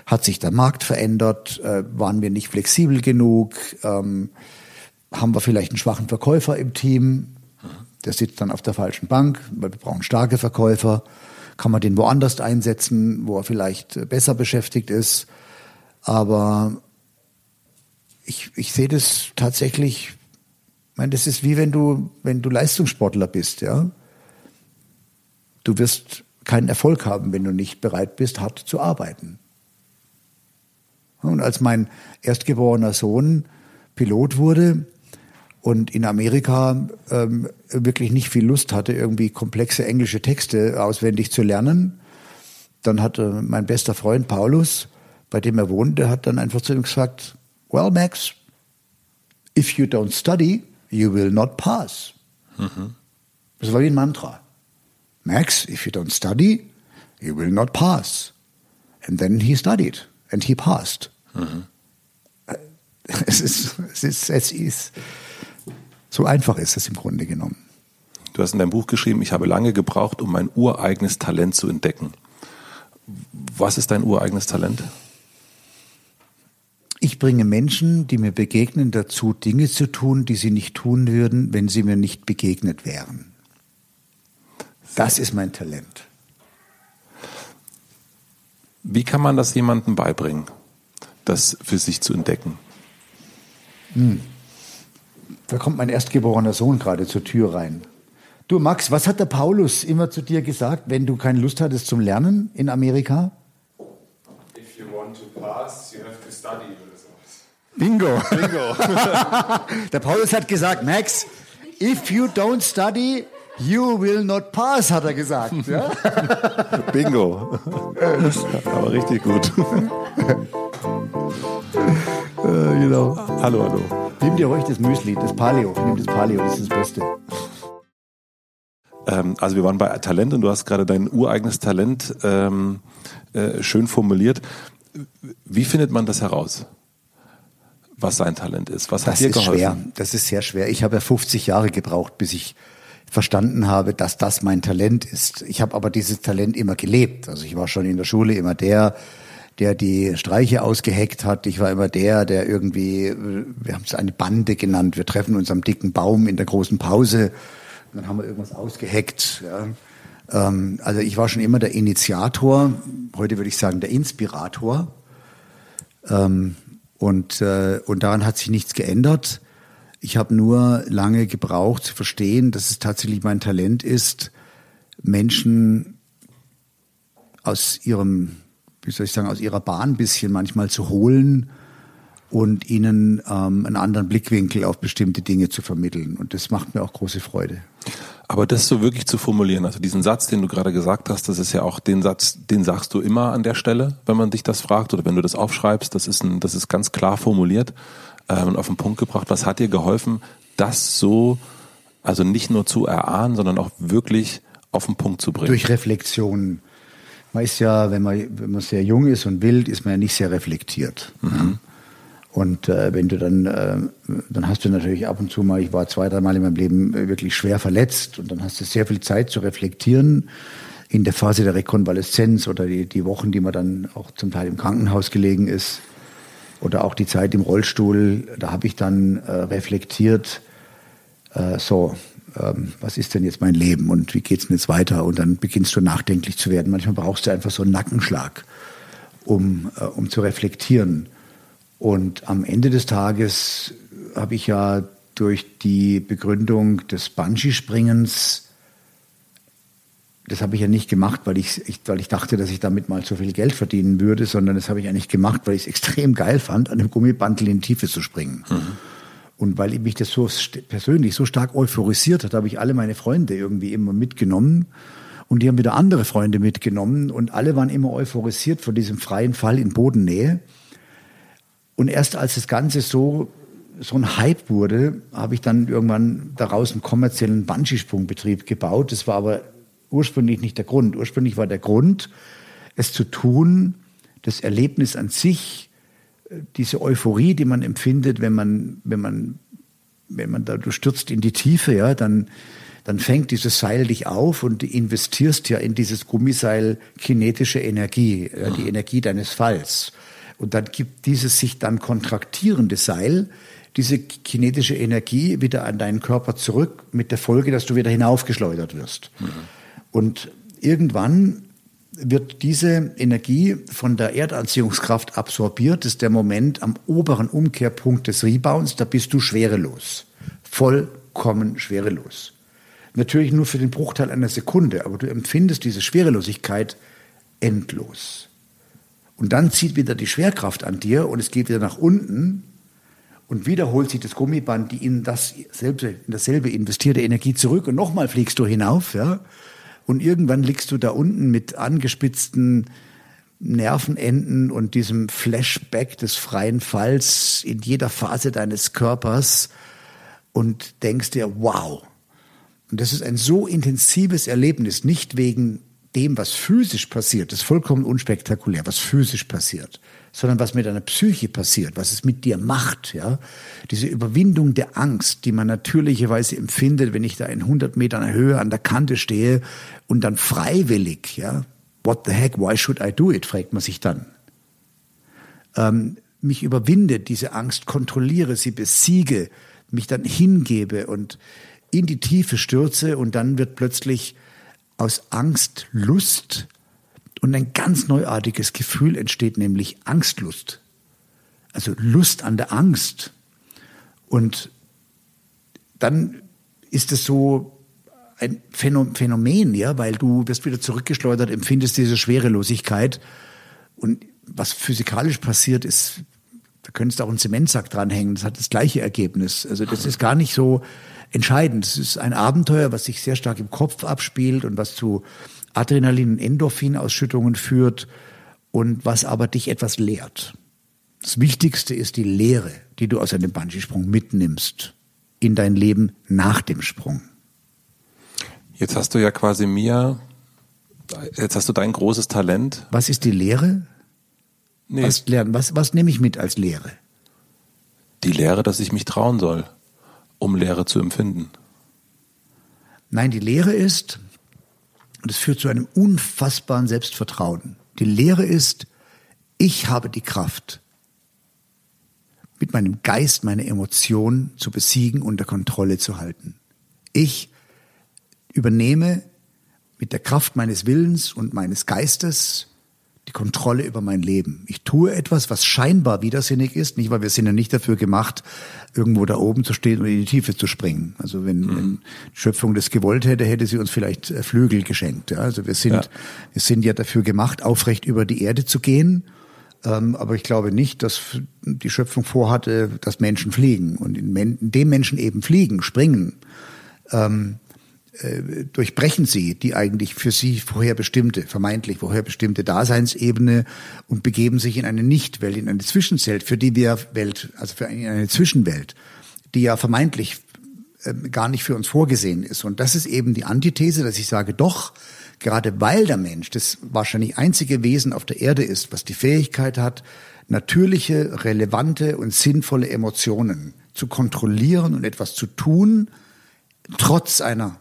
Hat sich der Markt verändert? Äh, waren wir nicht flexibel genug? Ähm, haben wir vielleicht einen schwachen Verkäufer im Team? Der sitzt dann auf der falschen Bank, weil wir brauchen starke Verkäufer kann man den woanders einsetzen, wo er vielleicht besser beschäftigt ist. Aber ich, ich sehe das tatsächlich, ich meine, das ist wie wenn du, wenn du Leistungssportler bist, ja. Du wirst keinen Erfolg haben, wenn du nicht bereit bist, hart zu arbeiten. Und als mein erstgeborener Sohn Pilot wurde, und in Amerika ähm, wirklich nicht viel Lust hatte, irgendwie komplexe englische Texte auswendig zu lernen. Dann hatte mein bester Freund Paulus, bei dem er wohnte, hat dann einfach zu ihm gesagt, well, Max, if you don't study, you will not pass. Mhm. Das war wie ein Mantra. Max, if you don't study, you will not pass. And then he studied and he passed. Mhm. Es ist, es ist, es ist, so einfach ist es im Grunde genommen. Du hast in deinem Buch geschrieben, ich habe lange gebraucht, um mein ureigenes Talent zu entdecken. Was ist dein ureigenes Talent? Ich bringe Menschen, die mir begegnen, dazu, Dinge zu tun, die sie nicht tun würden, wenn sie mir nicht begegnet wären. Das ist mein Talent. Wie kann man das jemandem beibringen, das für sich zu entdecken? Hm. Da kommt mein erstgeborener Sohn gerade zur Tür rein. Du Max, was hat der Paulus immer zu dir gesagt, wenn du keine Lust hattest zum Lernen in Amerika? If you want to pass, you have to study oder sowas. Bingo. Bingo. der Paulus hat gesagt, Max, if you don't study, you will not pass, hat er gesagt. Ja? Bingo. Aber richtig gut. äh, genau. Hallo, hallo. Nimm dir ruhig das Müsli, das Paleo. Nimm das Paleo, das ist das Beste. Ähm, also wir waren bei Talent und du hast gerade dein ureigenes Talent ähm, äh, schön formuliert. Wie findet man das heraus? Was sein Talent ist? Was das hat dir ist geholfen? Schwer. Das ist sehr schwer. Ich habe ja 50 Jahre gebraucht, bis ich verstanden habe, dass das mein Talent ist. Ich habe aber dieses Talent immer gelebt. Also ich war schon in der Schule immer der, der die Streiche ausgeheckt hat. Ich war immer der, der irgendwie, wir haben es eine Bande genannt. Wir treffen uns am dicken Baum in der großen Pause. Und dann haben wir irgendwas ausgeheckt. Ja. Ähm, also ich war schon immer der Initiator. Heute würde ich sagen der Inspirator. Ähm, und, äh, und daran hat sich nichts geändert. Ich habe nur lange gebraucht zu verstehen, dass es tatsächlich mein Talent ist, Menschen aus ihrem, wie soll ich sagen, aus ihrer Bahn ein bisschen manchmal zu holen und ihnen ähm, einen anderen Blickwinkel auf bestimmte Dinge zu vermitteln. Und das macht mir auch große Freude. Aber das so wirklich zu formulieren, also diesen Satz, den du gerade gesagt hast, das ist ja auch den Satz, den sagst du immer an der Stelle, wenn man dich das fragt oder wenn du das aufschreibst, das ist ein, das ist ganz klar formuliert ähm, auf den Punkt gebracht. Was hat dir geholfen, das so, also nicht nur zu erahnen, sondern auch wirklich auf den Punkt zu bringen? Durch Reflexion. Man ist ja, wenn man, wenn man sehr jung ist und wild, ist man ja nicht sehr reflektiert. Mhm. Und äh, wenn du dann, äh, dann hast du natürlich ab und zu mal, ich war zwei, dreimal in meinem Leben wirklich schwer verletzt und dann hast du sehr viel Zeit zu reflektieren in der Phase der Rekonvaleszenz oder die, die Wochen, die man dann auch zum Teil im Krankenhaus gelegen ist oder auch die Zeit im Rollstuhl, da habe ich dann äh, reflektiert, äh, so, ähm, was ist denn jetzt mein Leben und wie geht's denn jetzt weiter? Und dann beginnst du nachdenklich zu werden. Manchmal brauchst du einfach so einen Nackenschlag, um, äh, um zu reflektieren. Und am Ende des Tages habe ich ja durch die Begründung des Bungee-Springens, das habe ich ja nicht gemacht, weil ich, ich, weil ich dachte, dass ich damit mal so viel Geld verdienen würde, sondern das habe ich eigentlich gemacht, weil ich es extrem geil fand, an dem Gummibandel in die Tiefe zu springen. Mhm. Und weil mich das so persönlich so stark euphorisiert hat, habe ich alle meine Freunde irgendwie immer mitgenommen. Und die haben wieder andere Freunde mitgenommen. Und alle waren immer euphorisiert von diesem freien Fall in Bodennähe. Und erst als das Ganze so, so ein Hype wurde, habe ich dann irgendwann daraus einen kommerziellen Bungee-Sprungbetrieb gebaut. Das war aber ursprünglich nicht der Grund. Ursprünglich war der Grund, es zu tun, das Erlebnis an sich, diese Euphorie, die man empfindet, wenn man, wenn man, wenn man da, du stürzt in die Tiefe, ja, dann, dann fängt dieses Seil dich auf und du investierst ja in dieses Gummiseil kinetische Energie, ja, die Energie deines Falls. Und dann gibt dieses sich dann kontraktierende Seil diese kinetische Energie wieder an deinen Körper zurück mit der Folge, dass du wieder hinaufgeschleudert wirst. Mhm. Und irgendwann wird diese Energie von der Erdanziehungskraft absorbiert. Das ist der Moment am oberen Umkehrpunkt des Rebounds. Da bist du schwerelos. Vollkommen schwerelos. Natürlich nur für den Bruchteil einer Sekunde, aber du empfindest diese Schwerelosigkeit endlos. Und dann zieht wieder die Schwerkraft an dir und es geht wieder nach unten und wieder holt sich das Gummiband die in dasselbe, in dasselbe investierte Energie zurück und nochmal fliegst du hinauf, ja. Und irgendwann liegst du da unten mit angespitzten Nervenenden und diesem Flashback des freien Falls in jeder Phase deines Körpers und denkst dir, wow. Und das ist ein so intensives Erlebnis, nicht wegen dem, was physisch passiert, das ist vollkommen unspektakulär, was physisch passiert, sondern was mit deiner Psyche passiert, was es mit dir macht, ja. Diese Überwindung der Angst, die man natürlicherweise empfindet, wenn ich da in 100 Metern Höhe an der Kante stehe und dann freiwillig, ja, what the heck, why should I do it, fragt man sich dann. Ähm, mich überwinde, diese Angst kontrolliere, sie besiege, mich dann hingebe und in die Tiefe stürze und dann wird plötzlich aus Angst Lust und ein ganz neuartiges Gefühl entsteht, nämlich Angstlust. Also Lust an der Angst. Und dann ist es so ein Phänomen, ja, weil du wirst wieder zurückgeschleudert, empfindest diese Schwerelosigkeit. Und was physikalisch passiert, ist, da könntest du auch einen Zementsack dranhängen, das hat das gleiche Ergebnis. Also das ist gar nicht so entscheidend. Es ist ein Abenteuer, was sich sehr stark im Kopf abspielt und was zu Adrenalin- und Endorphinausschüttungen führt und was aber dich etwas lehrt. Das Wichtigste ist die Lehre, die du aus einem Bungee-Sprung mitnimmst in dein Leben nach dem Sprung. Jetzt hast du ja quasi mir, jetzt hast du dein großes Talent. Was ist die Lehre? Nee. Was, lernen? Was, was nehme ich mit als Lehre? Die Lehre, dass ich mich trauen soll, um Lehre zu empfinden. Nein, die Lehre ist, und es führt zu einem unfassbaren Selbstvertrauen. Die Lehre ist, ich habe die Kraft, mit meinem Geist meine Emotionen zu besiegen, unter Kontrolle zu halten. Ich übernehme mit der Kraft meines Willens und meines Geistes die Kontrolle über mein Leben. Ich tue etwas, was scheinbar widersinnig ist, nicht weil wir sind ja nicht dafür gemacht, irgendwo da oben zu stehen und in die Tiefe zu springen. Also wenn, mhm. wenn die Schöpfung das gewollt hätte, hätte sie uns vielleicht äh, Flügel geschenkt. Ja, also wir sind, ja. wir sind ja dafür gemacht, aufrecht über die Erde zu gehen. Ähm, aber ich glaube nicht, dass die Schöpfung vorhatte, dass Menschen fliegen und in, in dem Menschen eben fliegen, springen. Ähm, äh, durchbrechen sie die eigentlich für sie vorherbestimmte, vermeintlich vorherbestimmte Daseinsebene und begeben sich in eine Nichtwelt, in eine Zwischenwelt, für die wir Welt, also für eine, Zwischenwelt, die ja vermeintlich äh, gar nicht für uns vorgesehen ist. Und das ist eben die Antithese, dass ich sage, doch, gerade weil der Mensch das wahrscheinlich einzige Wesen auf der Erde ist, was die Fähigkeit hat, natürliche, relevante und sinnvolle Emotionen zu kontrollieren und etwas zu tun, trotz einer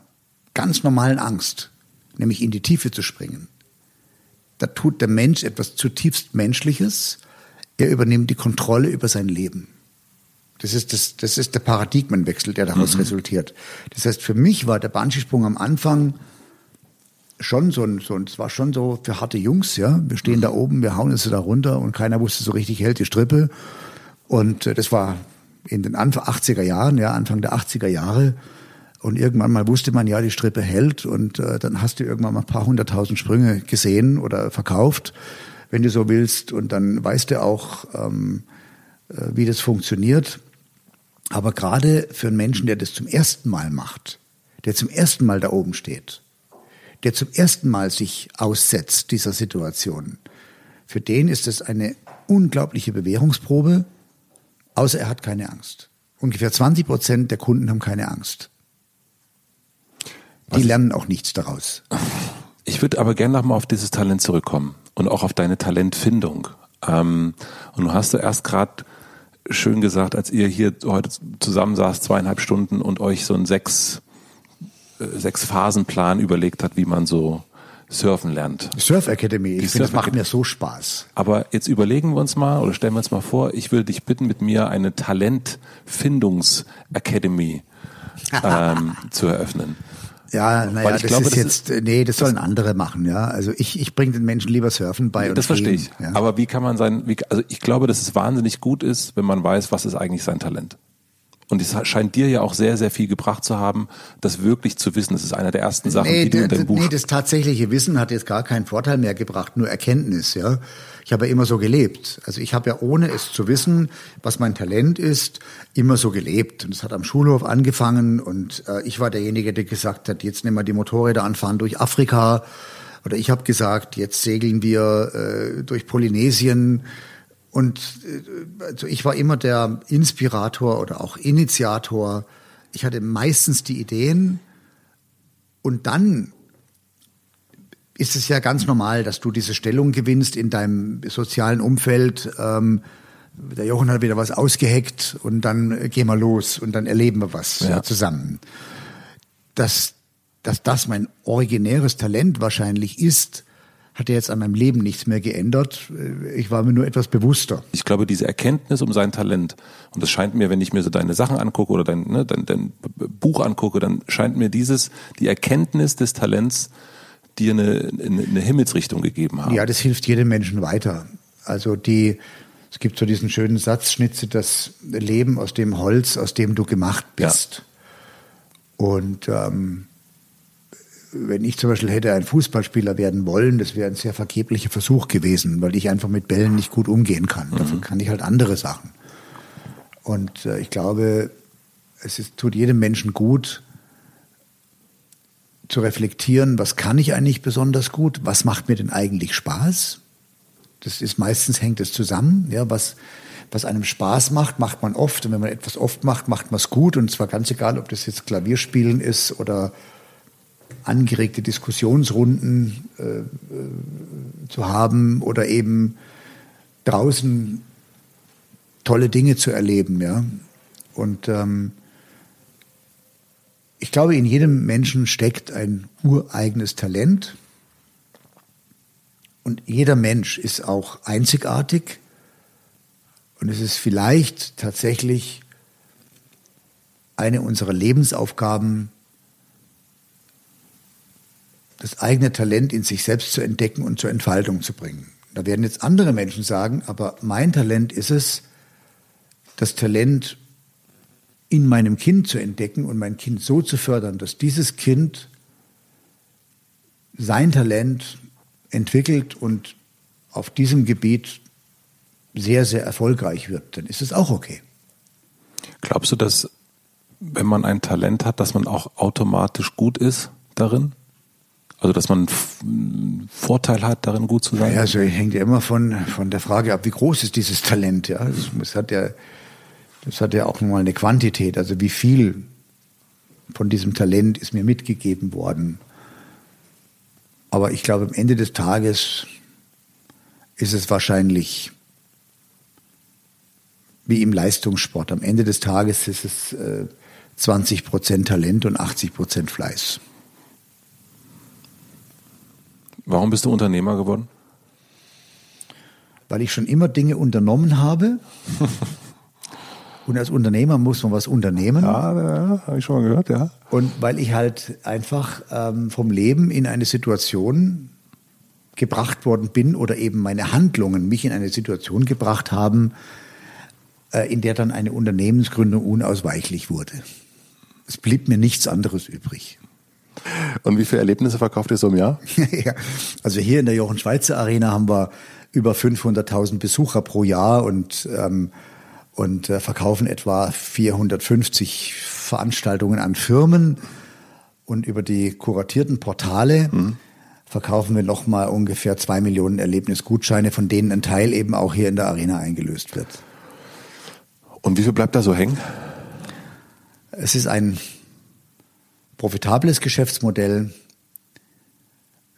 ganz normalen Angst, nämlich in die Tiefe zu springen. Da tut der Mensch etwas zutiefst Menschliches. Er übernimmt die Kontrolle über sein Leben. Das ist, das, das ist der Paradigmenwechsel, der daraus mhm. resultiert. Das heißt, für mich war der Banschisprung am Anfang schon so ein, so ein, es war schon so für harte Jungs, ja. Wir stehen mhm. da oben, wir hauen es da runter und keiner wusste so richtig, hält die Strippe. Und äh, das war in den Anfang 80er Jahren, ja, Anfang der 80er Jahre. Und irgendwann mal wusste man, ja, die Strippe hält und äh, dann hast du irgendwann mal ein paar hunderttausend Sprünge gesehen oder verkauft, wenn du so willst. Und dann weißt du auch, ähm, äh, wie das funktioniert. Aber gerade für einen Menschen, der das zum ersten Mal macht, der zum ersten Mal da oben steht, der zum ersten Mal sich aussetzt dieser Situation, für den ist es eine unglaubliche Bewährungsprobe, außer er hat keine Angst. Ungefähr 20 Prozent der Kunden haben keine Angst. Die lernen auch nichts daraus. Ich würde aber gerne nochmal auf dieses Talent zurückkommen und auch auf deine Talentfindung. Ähm, und du hast du erst gerade schön gesagt, als ihr hier heute zusammen saß, zweieinhalb Stunden und euch so einen sechs, äh, sechs Phasenplan überlegt hat, wie man so surfen lernt. Surf Academy, ich finde, das macht mir so Spaß. Aber jetzt überlegen wir uns mal oder stellen wir uns mal vor, ich würde dich bitten, mit mir eine Talentfindungs Academy ähm, zu eröffnen. Ja, naja, das glaube, ist das jetzt, ist, nee, das sollen andere machen, ja. Also ich, ich bringe den Menschen lieber Surfen bei. Das verstehe ich. Ja. Aber wie kann man sein, wie, also ich glaube, dass es wahnsinnig gut ist, wenn man weiß, was ist eigentlich sein Talent. Und es scheint dir ja auch sehr, sehr viel gebracht zu haben, das wirklich zu wissen. Das ist einer der ersten Sachen, nee, die du in deinem Buch... Nee, das tatsächliche Wissen hat jetzt gar keinen Vorteil mehr gebracht, nur Erkenntnis, ja. Ich habe ja immer so gelebt. Also ich habe ja ohne es zu wissen, was mein Talent ist, immer so gelebt. Und es hat am Schulhof angefangen und äh, ich war derjenige, der gesagt hat, jetzt nehmen wir die Motorräder anfahren durch Afrika. Oder ich habe gesagt, jetzt segeln wir äh, durch Polynesien. Und äh, also ich war immer der Inspirator oder auch Initiator. Ich hatte meistens die Ideen und dann ist es ja ganz normal, dass du diese Stellung gewinnst in deinem sozialen Umfeld. Ähm, der Jochen hat wieder was ausgeheckt und dann gehen wir los und dann erleben wir was ja. zusammen. Dass, dass das mein originäres Talent wahrscheinlich ist, hat ja jetzt an meinem Leben nichts mehr geändert. Ich war mir nur etwas bewusster. Ich glaube, diese Erkenntnis um sein Talent, und das scheint mir, wenn ich mir so deine Sachen angucke oder dein, ne, dein, dein Buch angucke, dann scheint mir dieses, die Erkenntnis des Talents dir eine, eine, Himmelsrichtung gegeben haben. Ja, das hilft jedem Menschen weiter. Also die, es gibt so diesen schönen Satz, schnitze das Leben aus dem Holz, aus dem du gemacht bist. Ja. Und ähm, wenn ich zum Beispiel hätte ein Fußballspieler werden wollen, das wäre ein sehr vergeblicher Versuch gewesen, weil ich einfach mit Bällen nicht gut umgehen kann. Mhm. Dafür kann ich halt andere Sachen. Und äh, ich glaube, es ist, tut jedem Menschen gut, zu reflektieren, was kann ich eigentlich besonders gut, was macht mir denn eigentlich Spaß. Das ist meistens hängt es zusammen, ja, was, was einem Spaß macht, macht man oft. Und wenn man etwas oft macht, macht man es gut. Und zwar ganz egal, ob das jetzt Klavierspielen ist oder angeregte Diskussionsrunden äh, äh zu haben oder eben draußen tolle Dinge zu erleben, ja. Und ähm, ich glaube, in jedem Menschen steckt ein ureigenes Talent. Und jeder Mensch ist auch einzigartig. Und es ist vielleicht tatsächlich eine unserer Lebensaufgaben, das eigene Talent in sich selbst zu entdecken und zur Entfaltung zu bringen. Da werden jetzt andere Menschen sagen, aber mein Talent ist es, das Talent in meinem Kind zu entdecken und mein Kind so zu fördern, dass dieses Kind sein Talent entwickelt und auf diesem Gebiet sehr, sehr erfolgreich wird, dann ist es auch okay. Glaubst du, dass wenn man ein Talent hat, dass man auch automatisch gut ist darin? Also dass man einen Vorteil hat, darin gut zu sein? Ja, also hängt ja immer von, von der Frage ab, wie groß ist dieses Talent. Ja, es hat ja das hat ja auch nochmal eine Quantität, also wie viel von diesem Talent ist mir mitgegeben worden. Aber ich glaube, am Ende des Tages ist es wahrscheinlich wie im Leistungssport. Am Ende des Tages ist es äh, 20 Prozent Talent und 80 Prozent Fleiß. Warum bist du Unternehmer geworden? Weil ich schon immer Dinge unternommen habe Und als Unternehmer muss man was unternehmen. Ja, ja habe ich schon mal gehört, ja. Und weil ich halt einfach ähm, vom Leben in eine Situation gebracht worden bin oder eben meine Handlungen mich in eine Situation gebracht haben, äh, in der dann eine Unternehmensgründung unausweichlich wurde. Es blieb mir nichts anderes übrig. Und wie viele Erlebnisse verkauft ihr so im Jahr? ja, also hier in der Jochen Schweizer Arena haben wir über 500.000 Besucher pro Jahr und ähm, und äh, verkaufen etwa 450 Veranstaltungen an Firmen und über die kuratierten Portale mhm. verkaufen wir nochmal ungefähr zwei Millionen Erlebnisgutscheine, von denen ein Teil eben auch hier in der Arena eingelöst wird. Und wie viel bleibt da so hängen? Es ist ein profitables Geschäftsmodell.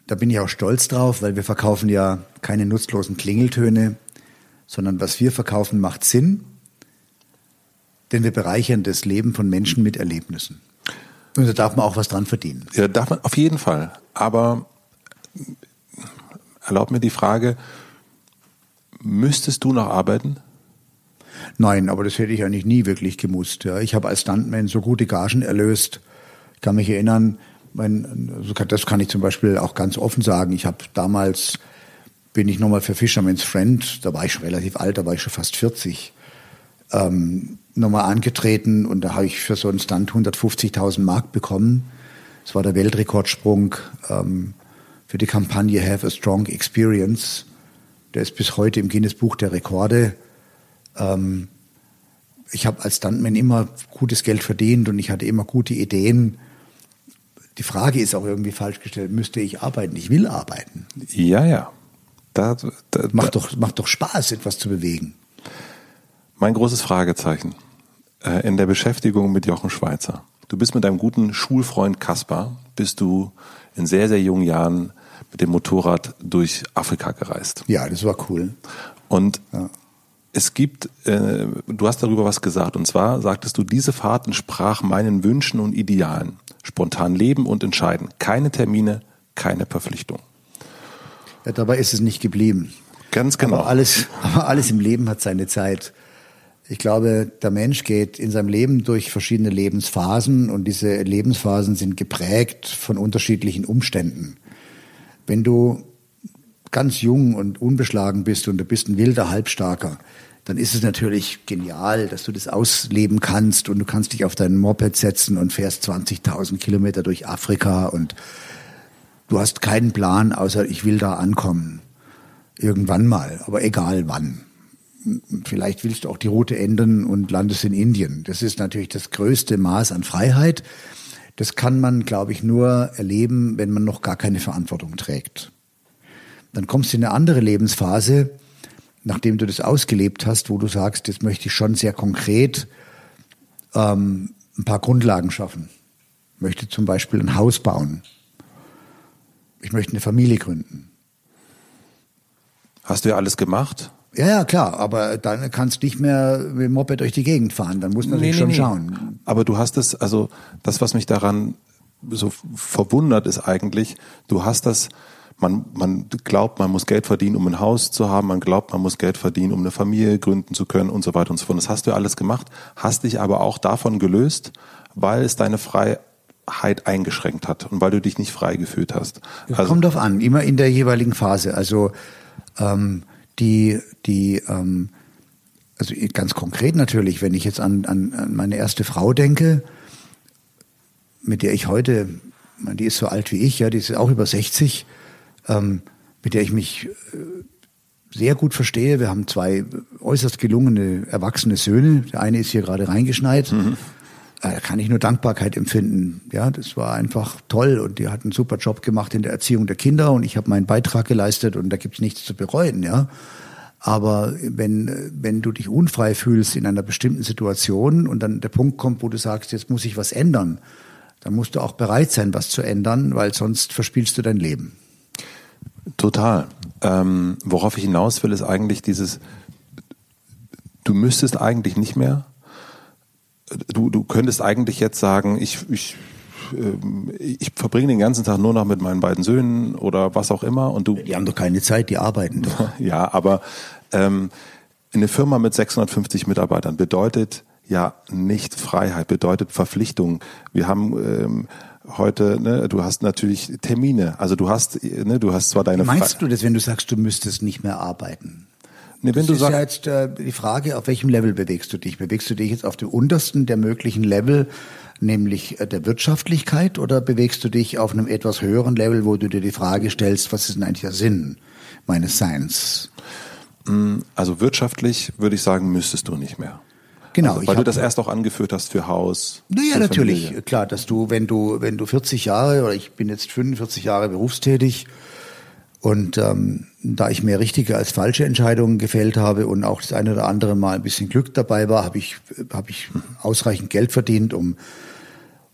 Da bin ich auch stolz drauf, weil wir verkaufen ja keine nutzlosen Klingeltöne, sondern was wir verkaufen macht Sinn denn wir bereichern das Leben von Menschen mit Erlebnissen. Und da darf man auch was dran verdienen. Ja, darf man auf jeden Fall. Aber erlaubt mir die Frage, müsstest du noch arbeiten? Nein, aber das hätte ich eigentlich nie wirklich gemusst. Ja. Ich habe als Stuntman so gute Gagen erlöst. Ich kann mich erinnern, mein, das kann ich zum Beispiel auch ganz offen sagen. Ich habe damals, bin ich nochmal für Fisherman's Friend, da war ich schon relativ alt, da war ich schon fast 40, ähm, nochmal angetreten und da habe ich für so einen Stand 150.000 Mark bekommen. Das war der Weltrekordsprung ähm, für die Kampagne Have a Strong Experience. Der ist bis heute im Guinness Buch der Rekorde. Ähm, ich habe als Stuntman immer gutes Geld verdient und ich hatte immer gute Ideen. Die Frage ist auch irgendwie falsch gestellt, müsste ich arbeiten? Ich will arbeiten. Ja, ja. Da, da, macht, doch, macht doch Spaß, etwas zu bewegen. Mein großes Fragezeichen äh, in der Beschäftigung mit Jochen Schweizer. Du bist mit deinem guten Schulfreund Kaspar, bist du in sehr, sehr jungen Jahren mit dem Motorrad durch Afrika gereist. Ja, das war cool. Und ja. es gibt, äh, du hast darüber was gesagt, und zwar sagtest du, diese Fahrt entsprach meinen Wünschen und Idealen. Spontan leben und entscheiden. Keine Termine, keine Verpflichtung. Ja, dabei ist es nicht geblieben. Ganz genau. Aber alles, aber alles im Leben hat seine Zeit. Ich glaube, der Mensch geht in seinem Leben durch verschiedene Lebensphasen und diese Lebensphasen sind geprägt von unterschiedlichen Umständen. Wenn du ganz jung und unbeschlagen bist und du bist ein wilder Halbstarker, dann ist es natürlich genial, dass du das ausleben kannst und du kannst dich auf dein Moped setzen und fährst 20.000 Kilometer durch Afrika und du hast keinen Plan, außer ich will da ankommen. Irgendwann mal, aber egal wann. Vielleicht willst du auch die Route ändern und landest in Indien. Das ist natürlich das größte Maß an Freiheit. Das kann man, glaube ich, nur erleben, wenn man noch gar keine Verantwortung trägt. Dann kommst du in eine andere Lebensphase, nachdem du das ausgelebt hast, wo du sagst, jetzt möchte ich schon sehr konkret ähm, ein paar Grundlagen schaffen. Ich möchte zum Beispiel ein Haus bauen. Ich möchte eine Familie gründen. Hast du ja alles gemacht? Ja, ja, klar, aber dann kannst du nicht mehr mit dem Moped durch die Gegend fahren. Dann muss man nee, schon nee. schauen. Aber du hast es, also das, was mich daran so verwundert, ist eigentlich, du hast das man, man glaubt, man muss Geld verdienen, um ein Haus zu haben, man glaubt, man muss Geld verdienen, um eine Familie gründen zu können und so weiter und so fort. Das hast du ja alles gemacht, hast dich aber auch davon gelöst, weil es deine Freiheit eingeschränkt hat und weil du dich nicht frei gefühlt hast. Das also, kommt drauf an, immer in der jeweiligen Phase. Also ähm, die, die ähm, also ganz konkret natürlich, wenn ich jetzt an, an, an meine erste Frau denke, mit der ich heute, die ist so alt wie ich, ja, die ist auch über 60, ähm, mit der ich mich äh, sehr gut verstehe. Wir haben zwei äußerst gelungene erwachsene Söhne. Der eine ist hier gerade reingeschneit. Mhm. Äh, da kann ich nur Dankbarkeit empfinden. Ja, das war einfach toll und die hat einen super Job gemacht in der Erziehung der Kinder und ich habe meinen Beitrag geleistet und da gibt's nichts zu bereuen. Ja, aber wenn wenn du dich unfrei fühlst in einer bestimmten Situation und dann der Punkt kommt, wo du sagst, jetzt muss ich was ändern, dann musst du auch bereit sein, was zu ändern, weil sonst verspielst du dein Leben. Total. Ähm, worauf ich hinaus will, ist eigentlich dieses, du müsstest eigentlich nicht mehr, du, du könntest eigentlich jetzt sagen, ich, ich, ähm, ich verbringe den ganzen Tag nur noch mit meinen beiden Söhnen oder was auch immer und du. Die haben doch keine Zeit, die arbeiten doch. ja, aber ähm, eine Firma mit 650 Mitarbeitern bedeutet ja nicht Freiheit, bedeutet Verpflichtung. Wir haben ähm, heute, ne, du hast natürlich Termine. Also du hast, ne, du hast zwar deine. Meinst Fre du das, wenn du sagst, du müsstest nicht mehr arbeiten? Nee, das du ist ja jetzt äh, die Frage, auf welchem Level bewegst du dich? Bewegst du dich jetzt auf dem untersten der möglichen Level, nämlich äh, der Wirtschaftlichkeit, oder bewegst du dich auf einem etwas höheren Level, wo du dir die Frage stellst, was ist denn eigentlich der Sinn meines Seins? Mm, also wirtschaftlich würde ich sagen, müsstest du nicht mehr. Genau. Also, weil du das erst auch angeführt hast für Haus. Naja, natürlich. Familie. Klar, dass du, wenn du, wenn du 40 Jahre oder ich bin jetzt 45 Jahre berufstätig und ähm, da ich mehr richtige als falsche Entscheidungen gefällt habe und auch das eine oder andere Mal ein bisschen Glück dabei war, habe ich, habe ich ausreichend Geld verdient, um,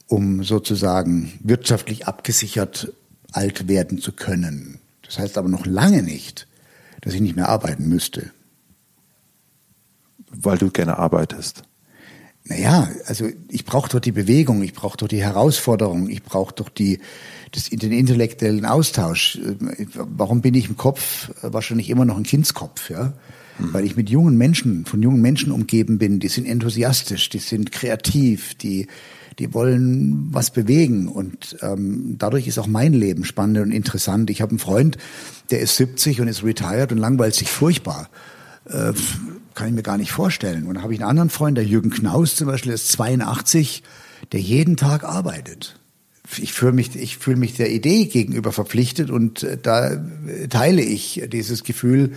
um sozusagen wirtschaftlich abgesichert alt werden zu können. Das heißt aber noch lange nicht, dass ich nicht mehr arbeiten müsste weil du gerne arbeitest? Naja, also ich brauche doch die Bewegung, ich brauche doch die Herausforderung, ich brauche doch die, das, den intellektuellen Austausch. Warum bin ich im Kopf wahrscheinlich immer noch ein Kindskopf? Ja? Mhm. Weil ich mit jungen Menschen, von jungen Menschen umgeben bin, die sind enthusiastisch, die sind kreativ, die, die wollen was bewegen und ähm, dadurch ist auch mein Leben spannend und interessant. Ich habe einen Freund, der ist 70 und ist retired und langweilt sich furchtbar. Äh, kann ich mir gar nicht vorstellen. Und dann habe ich einen anderen Freund, der Jürgen Knaus zum Beispiel, ist 82, der jeden Tag arbeitet. Ich fühle mich, ich fühle mich der Idee gegenüber verpflichtet und äh, da teile ich dieses Gefühl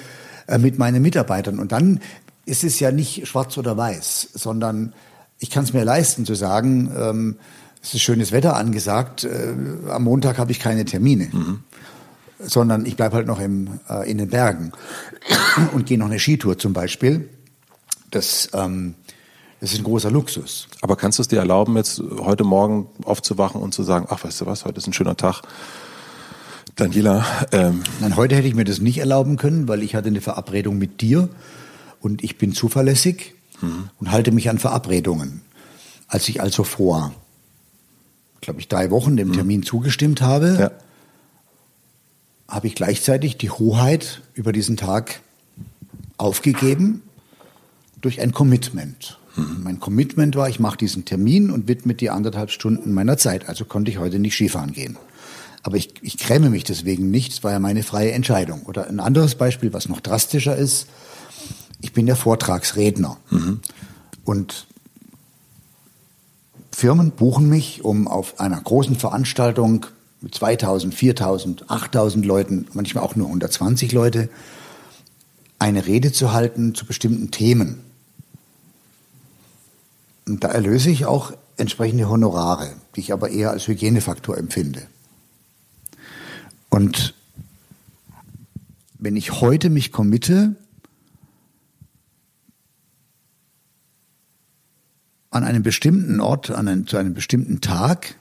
äh, mit meinen Mitarbeitern. Und dann ist es ja nicht schwarz oder weiß, sondern ich kann es mir leisten zu sagen, ähm, es ist schönes Wetter angesagt, äh, am Montag habe ich keine Termine. Mhm sondern ich bleibe halt noch im, äh, in den Bergen und gehe noch eine Skitour zum Beispiel. Das, ähm, das ist ein großer Luxus. Aber kannst du es dir erlauben, jetzt heute Morgen aufzuwachen und zu sagen, ach, weißt du was, heute ist ein schöner Tag. Daniela. Ähm Nein, heute hätte ich mir das nicht erlauben können, weil ich hatte eine Verabredung mit dir und ich bin zuverlässig mhm. und halte mich an Verabredungen. Als ich also vor, glaube ich, drei Wochen dem mhm. Termin zugestimmt habe, ja habe ich gleichzeitig die Hoheit über diesen Tag aufgegeben durch ein Commitment. Mhm. Mein Commitment war, ich mache diesen Termin und widme die anderthalb Stunden meiner Zeit. Also konnte ich heute nicht Skifahren gehen. Aber ich, ich gräme mich deswegen nicht, es war ja meine freie Entscheidung. Oder ein anderes Beispiel, was noch drastischer ist, ich bin der Vortragsredner. Und Firmen buchen mich, um auf einer großen Veranstaltung mit 2000, 4000, 8000 Leuten, manchmal auch nur 120 Leute, eine Rede zu halten zu bestimmten Themen. Und da erlöse ich auch entsprechende Honorare, die ich aber eher als Hygienefaktor empfinde. Und wenn ich heute mich committe, an einem bestimmten Ort, an einem, zu einem bestimmten Tag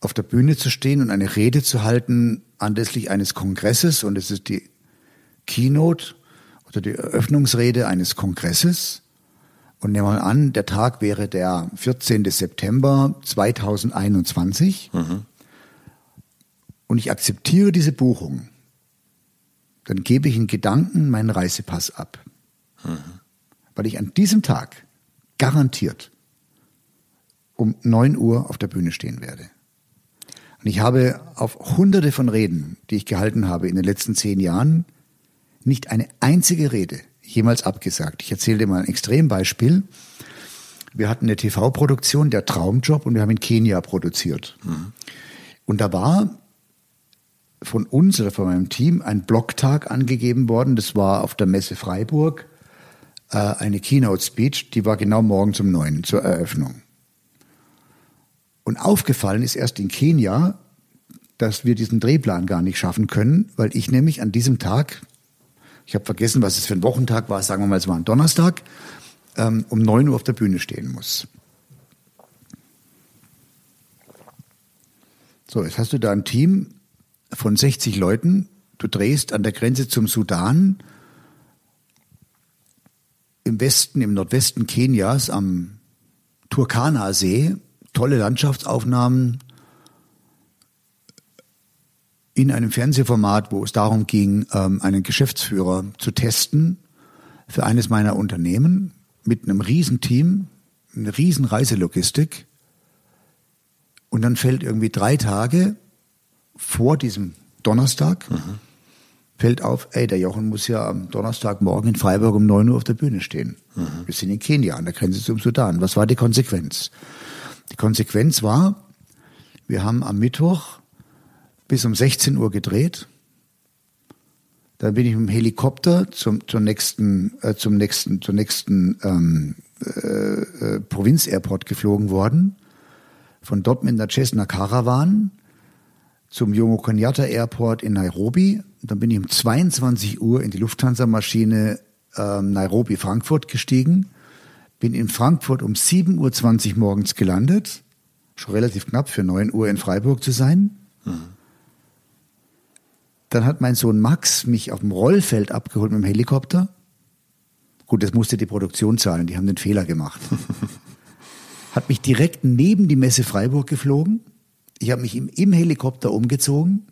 auf der Bühne zu stehen und eine Rede zu halten anlässlich eines Kongresses und es ist die Keynote oder die Eröffnungsrede eines Kongresses. Und nehmen wir mal an, der Tag wäre der 14. September 2021 mhm. und ich akzeptiere diese Buchung, dann gebe ich in Gedanken meinen Reisepass ab. Mhm. Weil ich an diesem Tag garantiert um 9 Uhr auf der Bühne stehen werde. Und ich habe auf hunderte von Reden, die ich gehalten habe in den letzten zehn Jahren, nicht eine einzige Rede jemals abgesagt. Ich erzähle dir mal ein Extrembeispiel. Wir hatten eine TV-Produktion, der Traumjob, und wir haben in Kenia produziert. Mhm. Und da war von uns oder von meinem Team ein Blocktag angegeben worden. Das war auf der Messe Freiburg äh, eine Keynote-Speech, die war genau morgens um neun zur Eröffnung. Und aufgefallen ist erst in Kenia, dass wir diesen Drehplan gar nicht schaffen können, weil ich nämlich an diesem Tag ich habe vergessen, was es für ein Wochentag war, sagen wir mal, es war ein Donnerstag, ähm, um 9 Uhr auf der Bühne stehen muss. So, jetzt hast du da ein Team von 60 Leuten, du drehst an der Grenze zum Sudan, im Westen, im Nordwesten Kenias am Turkana-See, tolle Landschaftsaufnahmen, in einem Fernsehformat, wo es darum ging, ähm, einen Geschäftsführer zu testen für eines meiner Unternehmen mit einem Riesenteam, eine riesen Reiselogistik. Und dann fällt irgendwie drei Tage vor diesem Donnerstag, mhm. fällt auf, ey, der Jochen muss ja am Donnerstagmorgen in Freiburg um neun Uhr auf der Bühne stehen. Mhm. Wir sind in Kenia, an der Grenze zum Sudan. Was war die Konsequenz? Die Konsequenz war, wir haben am Mittwoch bis um 16 Uhr gedreht. Dann bin ich mit dem Helikopter zum, zur nächsten, äh, zum nächsten, zur nächsten ähm, äh, äh, Provinz-Airport geflogen worden. Von dort mit einer Cessna Caravan zum Jomo Kenyatta Airport in Nairobi. Dann bin ich um 22 Uhr in die Lufthansa-Maschine ähm, Nairobi-Frankfurt gestiegen. Bin in Frankfurt um 7.20 Uhr morgens gelandet. Schon relativ knapp für 9 Uhr in Freiburg zu sein. Mhm. Dann hat mein Sohn Max mich auf dem Rollfeld abgeholt mit dem Helikopter. Gut, das musste die Produktion zahlen, die haben den Fehler gemacht. hat mich direkt neben die Messe Freiburg geflogen. Ich habe mich im, im Helikopter umgezogen.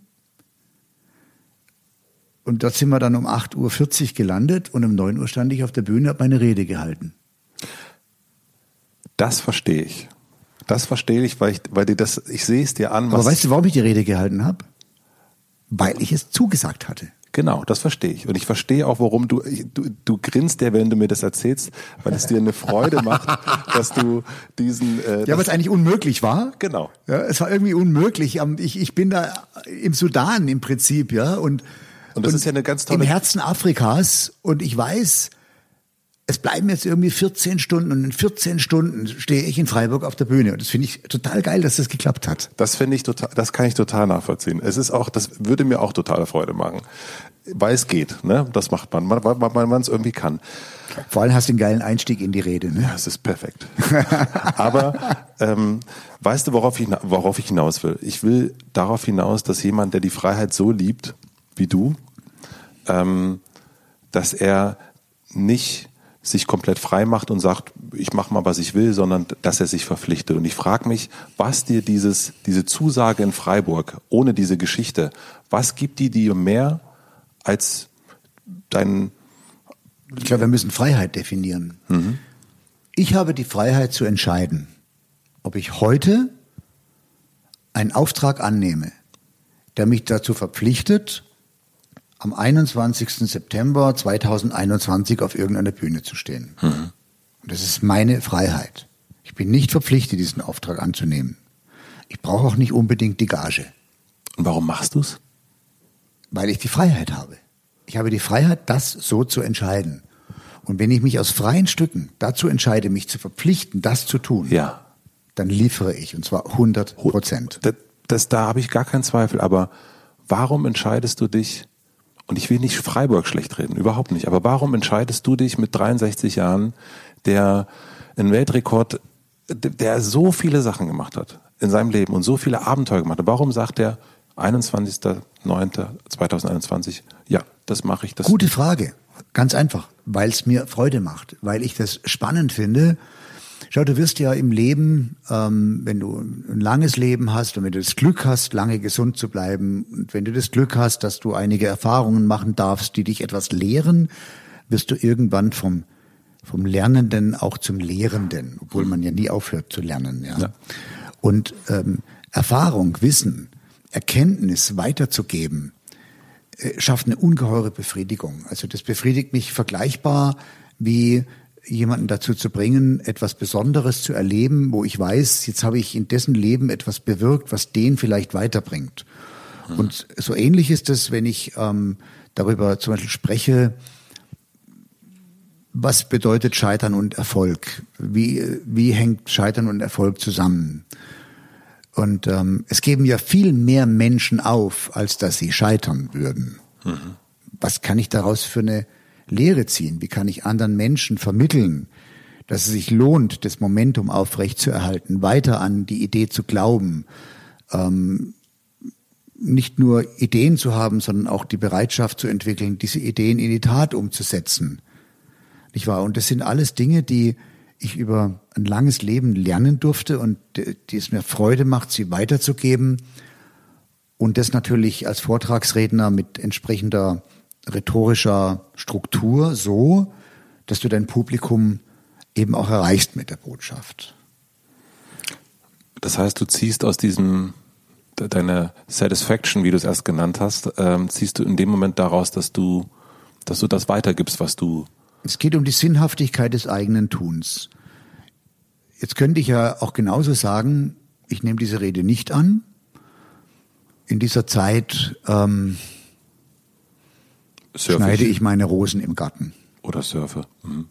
Und dort sind wir dann um 8.40 Uhr gelandet und um 9 Uhr stand ich auf der Bühne, habe meine Rede gehalten. Das verstehe ich. Das verstehe ich, weil ich, weil dir das, ich sehe es dir an. Aber weißt du, warum ich die Rede gehalten habe? weil ich es zugesagt hatte. Genau, das verstehe ich. Und ich verstehe auch, warum du, du, du grinst ja, wenn du mir das erzählst, weil es dir eine Freude macht, dass du diesen. Äh, ja, was eigentlich unmöglich war. Genau. Ja, es war irgendwie unmöglich. Ich, ich bin da im Sudan im Prinzip, ja. Und, und das und ist ja eine ganz tolle. Im Herzen Afrikas. Und ich weiß, es bleiben jetzt irgendwie 14 Stunden und in 14 Stunden stehe ich in Freiburg auf der Bühne. Und das finde ich total geil, dass das geklappt hat. Das finde ich total, das kann ich total nachvollziehen. Es ist auch, das würde mir auch total Freude machen. Weil es geht, ne? Das macht man, weil man man es irgendwie kann. Vor allem hast du einen geilen Einstieg in die Rede, ne? Ja, es ist perfekt. Aber ähm, weißt du, worauf ich, worauf ich hinaus will? Ich will darauf hinaus, dass jemand, der die Freiheit so liebt wie du, ähm, dass er nicht sich komplett frei macht und sagt, ich mache mal, was ich will, sondern dass er sich verpflichtet. Und ich frage mich, was dir dieses, diese Zusage in Freiburg ohne diese Geschichte, was gibt die dir mehr als dein... Ich glaube, wir müssen Freiheit definieren. Mhm. Ich habe die Freiheit zu entscheiden, ob ich heute einen Auftrag annehme, der mich dazu verpflichtet, am 21. September 2021 auf irgendeiner Bühne zu stehen. Mhm. Und das ist meine Freiheit. Ich bin nicht verpflichtet, diesen Auftrag anzunehmen. Ich brauche auch nicht unbedingt die Gage. Und warum machst du es? Weil ich die Freiheit habe. Ich habe die Freiheit, das so zu entscheiden. Und wenn ich mich aus freien Stücken dazu entscheide, mich zu verpflichten, das zu tun, ja. dann liefere ich, und zwar 100 Prozent. Das, das, da habe ich gar keinen Zweifel. Aber warum entscheidest du dich, und ich will nicht Freiburg schlecht reden, überhaupt nicht, aber warum entscheidest du dich mit 63 Jahren, der einen Weltrekord, der so viele Sachen gemacht hat in seinem Leben und so viele Abenteuer gemacht hat, warum sagt er 21.09.2021, ja, das mache ich. Das Gute Frage. Ganz einfach, weil es mir Freude macht, weil ich das spannend finde. Schau, du wirst ja im Leben, ähm, wenn du ein langes Leben hast und wenn du das Glück hast, lange gesund zu bleiben und wenn du das Glück hast, dass du einige Erfahrungen machen darfst, die dich etwas lehren, wirst du irgendwann vom vom Lernenden auch zum Lehrenden, obwohl man ja nie aufhört zu lernen. Ja. ja. Und ähm, Erfahrung, Wissen, Erkenntnis weiterzugeben, äh, schafft eine ungeheure Befriedigung. Also das befriedigt mich vergleichbar wie jemanden dazu zu bringen, etwas Besonderes zu erleben, wo ich weiß, jetzt habe ich in dessen Leben etwas bewirkt, was den vielleicht weiterbringt. Mhm. Und so ähnlich ist es, wenn ich ähm, darüber zum Beispiel spreche, was bedeutet Scheitern und Erfolg? Wie, wie hängt Scheitern und Erfolg zusammen? Und ähm, es geben ja viel mehr Menschen auf, als dass sie scheitern würden. Mhm. Was kann ich daraus für eine Lehre ziehen? Wie kann ich anderen Menschen vermitteln, dass es sich lohnt, das Momentum aufrechtzuerhalten, weiter an die Idee zu glauben, ähm, nicht nur Ideen zu haben, sondern auch die Bereitschaft zu entwickeln, diese Ideen in die Tat umzusetzen. Nicht wahr? Und das sind alles Dinge, die ich über ein langes Leben lernen durfte und die es mir Freude macht, sie weiterzugeben. Und das natürlich als Vortragsredner mit entsprechender rhetorischer Struktur so, dass du dein Publikum eben auch erreichst mit der Botschaft. Das heißt, du ziehst aus diesem deine Satisfaction, wie du es erst genannt hast, ähm, ziehst du in dem Moment daraus, dass du, dass du das weitergibst, was du es geht um die Sinnhaftigkeit des eigenen Tuns. Jetzt könnte ich ja auch genauso sagen, ich nehme diese Rede nicht an. In dieser Zeit ähm, schneide ich meine Rosen im Garten. Oder surfe. Mhm.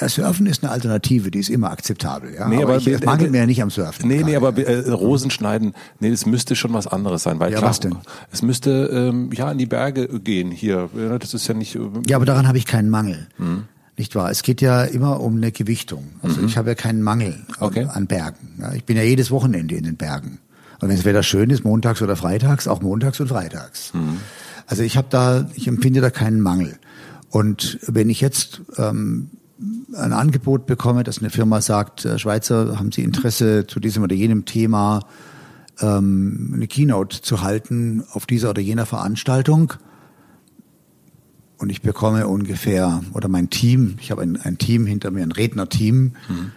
Ja, Surfen ist eine Alternative, die ist immer akzeptabel. Ja? Nee, aber, aber ich, es mangelt mir ja nicht am Surfen. Nee, nee, aber äh, Rosen schneiden, nee, das müsste schon was anderes sein. Weil ja, klar, was denn? Es müsste ähm, ja in die Berge gehen hier. Das ist ja nicht. Äh, ja, aber daran habe ich keinen Mangel. Mhm. Nicht wahr? Es geht ja immer um eine Gewichtung. Also mhm. ich habe ja keinen Mangel okay. an, an Bergen. Ja, ich bin ja jedes Wochenende in den Bergen. Und wenn das Wetter schön ist, montags oder freitags, auch montags und freitags. Mhm. Also ich habe da, ich empfinde da keinen Mangel. Und wenn ich jetzt ähm, ein Angebot bekomme, dass eine Firma sagt, äh, Schweizer, haben Sie Interesse zu diesem oder jenem Thema ähm, eine Keynote zu halten auf dieser oder jener Veranstaltung. Und ich bekomme ungefähr, oder mein Team, ich habe ein, ein Team hinter mir, ein Rednerteam, mhm.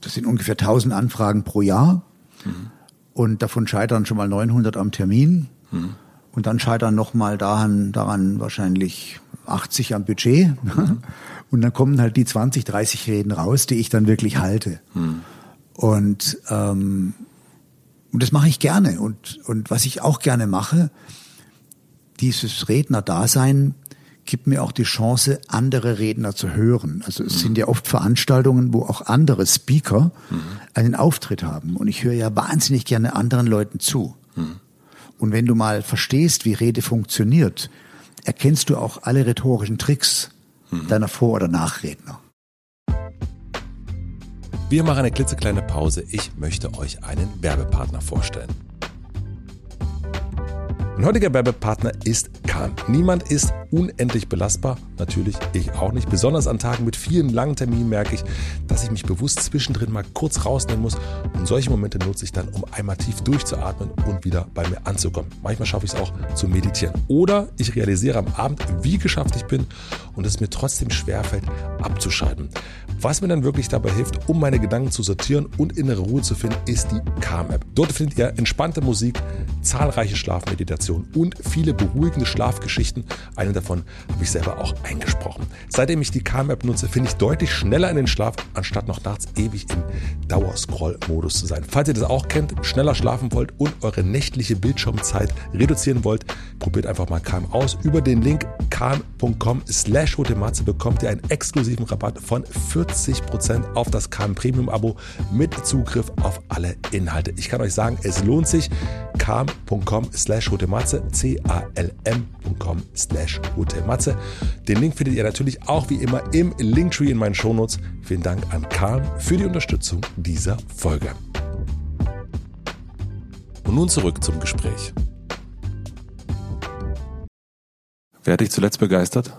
das sind ungefähr 1000 Anfragen pro Jahr. Mhm. Und davon scheitern schon mal 900 am Termin. Mhm. Und dann scheitern nochmal daran, daran wahrscheinlich 80 am Budget. Mhm. Und dann kommen halt die 20, 30 Reden raus, die ich dann wirklich halte. Hm. Und, ähm, und das mache ich gerne. Und, und was ich auch gerne mache, dieses Redner-Dasein gibt mir auch die Chance, andere Redner zu hören. Also es mhm. sind ja oft Veranstaltungen, wo auch andere Speaker mhm. einen Auftritt haben. Und ich höre ja wahnsinnig gerne anderen Leuten zu. Mhm. Und wenn du mal verstehst, wie Rede funktioniert, erkennst du auch alle rhetorischen Tricks mhm. deiner Vor- oder Nachredner. Wir machen eine klitzekleine Pause. Ich möchte euch einen Werbepartner vorstellen. Mein heutiger Werbepartner ist Kahn. Niemand ist unendlich belastbar. Natürlich ich auch nicht. Besonders an Tagen mit vielen langen Terminen merke ich, dass ich mich bewusst zwischendrin mal kurz rausnehmen muss. Und solche Momente nutze ich dann, um einmal tief durchzuatmen und wieder bei mir anzukommen. Manchmal schaffe ich es auch zu meditieren. Oder ich realisiere am Abend, wie geschafft ich bin und es mir trotzdem schwerfällt, abzuschalten. Was mir dann wirklich dabei hilft, um meine Gedanken zu sortieren und innere Ruhe zu finden, ist die Calm-App. Dort findet ihr entspannte Musik, zahlreiche Schlafmeditationen und viele beruhigende Schlafgeschichten. Eine davon habe ich selber auch eingesprochen. Seitdem ich die Calm-App nutze, finde ich deutlich schneller in den Schlaf, anstatt noch nachts ewig im Dauerscroll-Modus zu sein. Falls ihr das auch kennt, schneller schlafen wollt und eure nächtliche Bildschirmzeit reduzieren wollt, probiert einfach mal Calm aus. Über den Link calm.com slash bekommt ihr einen exklusiven Rabatt von 40% auf das Calm Premium Abo mit Zugriff auf alle Inhalte. Ich kann euch sagen, es lohnt sich. calm.com slash c-a-l-m.com slash Den Link findet ihr natürlich auch wie immer im Linktree in meinen Shownotes. Vielen Dank an Calm für die Unterstützung dieser Folge. Und nun zurück zum Gespräch. Wer hat dich zuletzt begeistert?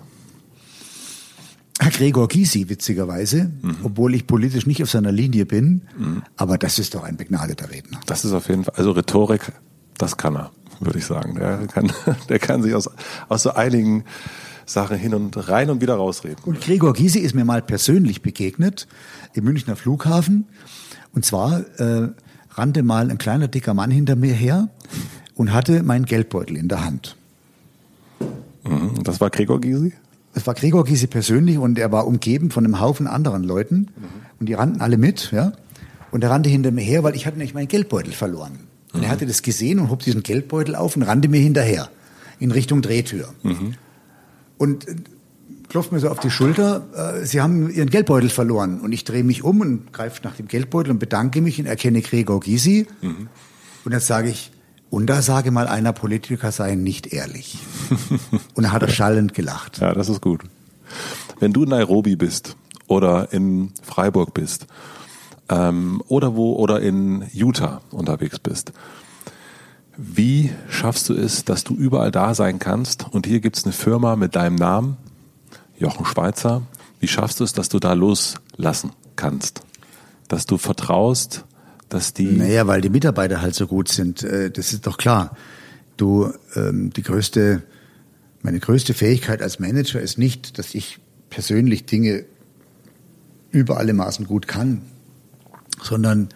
Gregor Gysi, witzigerweise, mhm. obwohl ich politisch nicht auf seiner Linie bin, mhm. aber das ist doch ein begnadeter Redner. Das ist auf jeden Fall, also Rhetorik, das kann er, würde ich sagen. Der kann, der kann sich aus, aus so einigen Sachen hin und rein und wieder rausreden. Und Gregor Gysi ist mir mal persönlich begegnet im Münchner Flughafen. Und zwar äh, rannte mal ein kleiner dicker Mann hinter mir her und hatte meinen Geldbeutel in der Hand. Mhm. Das war Gregor Gysi? Das war Gregor Gysi persönlich und er war umgeben von einem Haufen anderen Leuten mhm. und die rannten alle mit, ja. Und er rannte hinter mir her, weil ich hatte nämlich meinen Geldbeutel verloren. Und mhm. er hatte das gesehen und hob diesen Geldbeutel auf und rannte mir hinterher in Richtung Drehtür. Mhm. Und äh, klopft mir so auf die Schulter, äh, Sie haben Ihren Geldbeutel verloren. Und ich drehe mich um und greife nach dem Geldbeutel und bedanke mich und erkenne Gregor Gysi. Mhm. Und dann sage ich, und da sage mal einer, Politiker seien nicht ehrlich. Und er hat er schallend gelacht. Ja, das ist gut. Wenn du in Nairobi bist oder in Freiburg bist ähm, oder wo oder in Utah unterwegs bist, wie schaffst du es, dass du überall da sein kannst? Und hier gibt es eine Firma mit deinem Namen, Jochen Schweizer. Wie schaffst du es, dass du da loslassen kannst? Dass du vertraust, dass die. Naja, weil die Mitarbeiter halt so gut sind. Äh, das ist doch klar. Du, ähm, die größte, meine größte Fähigkeit als Manager ist nicht, dass ich persönlich Dinge über alle Maßen gut kann, sondern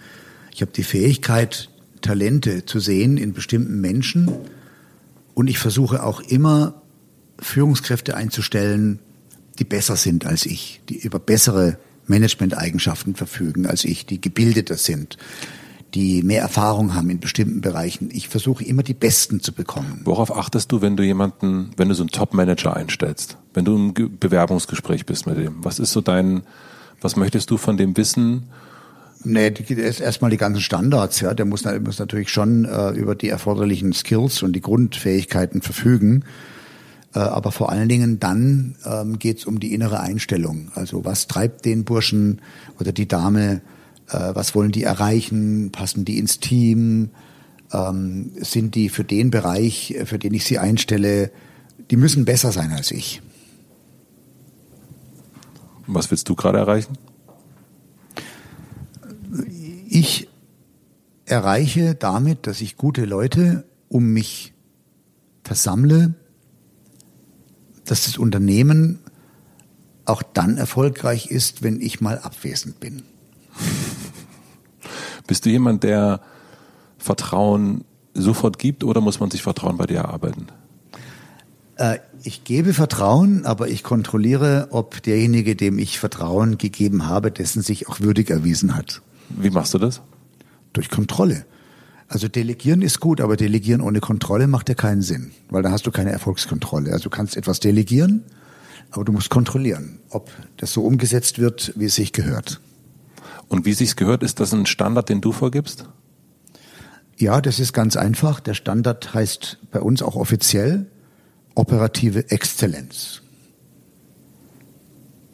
ich habe die Fähigkeit, Talente zu sehen in bestimmten Menschen und ich versuche auch immer Führungskräfte einzustellen, die besser sind als ich, die über bessere Management-Eigenschaften verfügen als ich, die gebildeter sind, die mehr Erfahrung haben in bestimmten Bereichen. Ich versuche immer die Besten zu bekommen. Worauf achtest du, wenn du jemanden, wenn du so einen Top-Manager einstellst, wenn du im Bewerbungsgespräch bist mit dem? Was ist so dein, was möchtest du von dem wissen? Nee, ist erstmal die ganzen Standards, ja. Der muss, muss natürlich schon äh, über die erforderlichen Skills und die Grundfähigkeiten verfügen. Äh, aber vor allen Dingen dann ähm, geht es um die innere Einstellung. Also was treibt den Burschen oder die Dame, äh, was wollen die erreichen, passen die ins Team, ähm, sind die für den Bereich, für den ich sie einstelle, die müssen besser sein als ich. Was willst du gerade erreichen? Ich erreiche damit, dass ich gute Leute um mich versammle, dass das Unternehmen auch dann erfolgreich ist, wenn ich mal abwesend bin. Bist du jemand, der Vertrauen sofort gibt oder muss man sich Vertrauen bei dir erarbeiten? Äh, ich gebe Vertrauen, aber ich kontrolliere, ob derjenige, dem ich Vertrauen gegeben habe, dessen sich auch würdig erwiesen hat. Wie machst du das? Durch Kontrolle. Also delegieren ist gut, aber delegieren ohne Kontrolle macht ja keinen Sinn, weil da hast du keine Erfolgskontrolle. Also du kannst etwas delegieren, aber du musst kontrollieren, ob das so umgesetzt wird, wie es sich gehört. Und wie es sich gehört, ist das ein Standard, den du vorgibst? Ja, das ist ganz einfach. Der Standard heißt bei uns auch offiziell operative Exzellenz.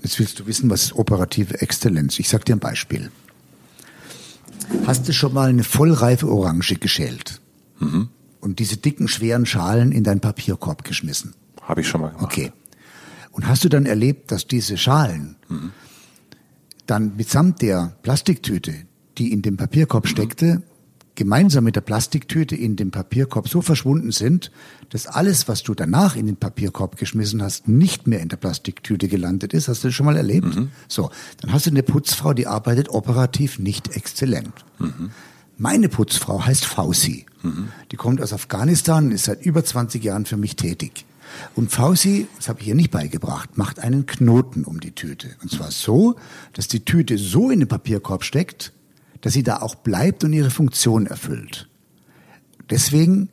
Jetzt willst du wissen, was ist operative Exzellenz? Ich sage dir ein Beispiel. Hast du schon mal eine vollreife Orange geschält? Mhm. Und diese dicken, schweren Schalen in deinen Papierkorb geschmissen? habe ich schon mal gemacht. Okay. Und hast du dann erlebt, dass diese Schalen mhm. dann mitsamt der Plastiktüte, die in dem Papierkorb mhm. steckte, gemeinsam mit der Plastiktüte in dem Papierkorb so verschwunden sind, dass alles, was du danach in den Papierkorb geschmissen hast, nicht mehr in der Plastiktüte gelandet ist. Hast du das schon mal erlebt? Mhm. So, dann hast du eine Putzfrau, die arbeitet operativ nicht exzellent. Mhm. Meine Putzfrau heißt Fausi. Mhm. Die kommt aus Afghanistan und ist seit über 20 Jahren für mich tätig. Und Fausi, das habe ich ihr nicht beigebracht, macht einen Knoten um die Tüte. Und zwar so, dass die Tüte so in den Papierkorb steckt, dass sie da auch bleibt und ihre Funktion erfüllt. Deswegen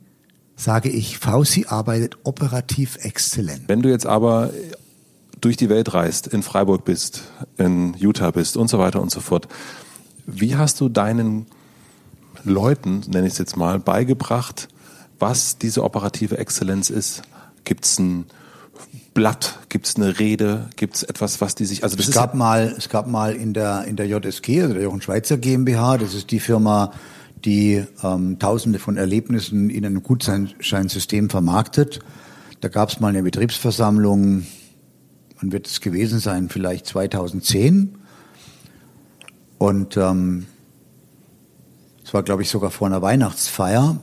sage ich, Fauci arbeitet operativ exzellent. Wenn du jetzt aber durch die Welt reist, in Freiburg bist, in Utah bist und so weiter und so fort, wie hast du deinen Leuten, nenne ich es jetzt mal, beigebracht, was diese operative Exzellenz ist? Gibt es ein Blatt? Gibt es eine Rede? Gibt es etwas, was die sich, also das es gab mal, es gab mal in der, in der JSG, also der Jochen Schweizer GmbH, das ist die Firma, die ähm, Tausende von Erlebnissen in einem Gutscheinsystem vermarktet. Da gab es mal eine Betriebsversammlung, wann wird es gewesen sein? Vielleicht 2010. Und ähm, es war, glaube ich, sogar vor einer Weihnachtsfeier. Und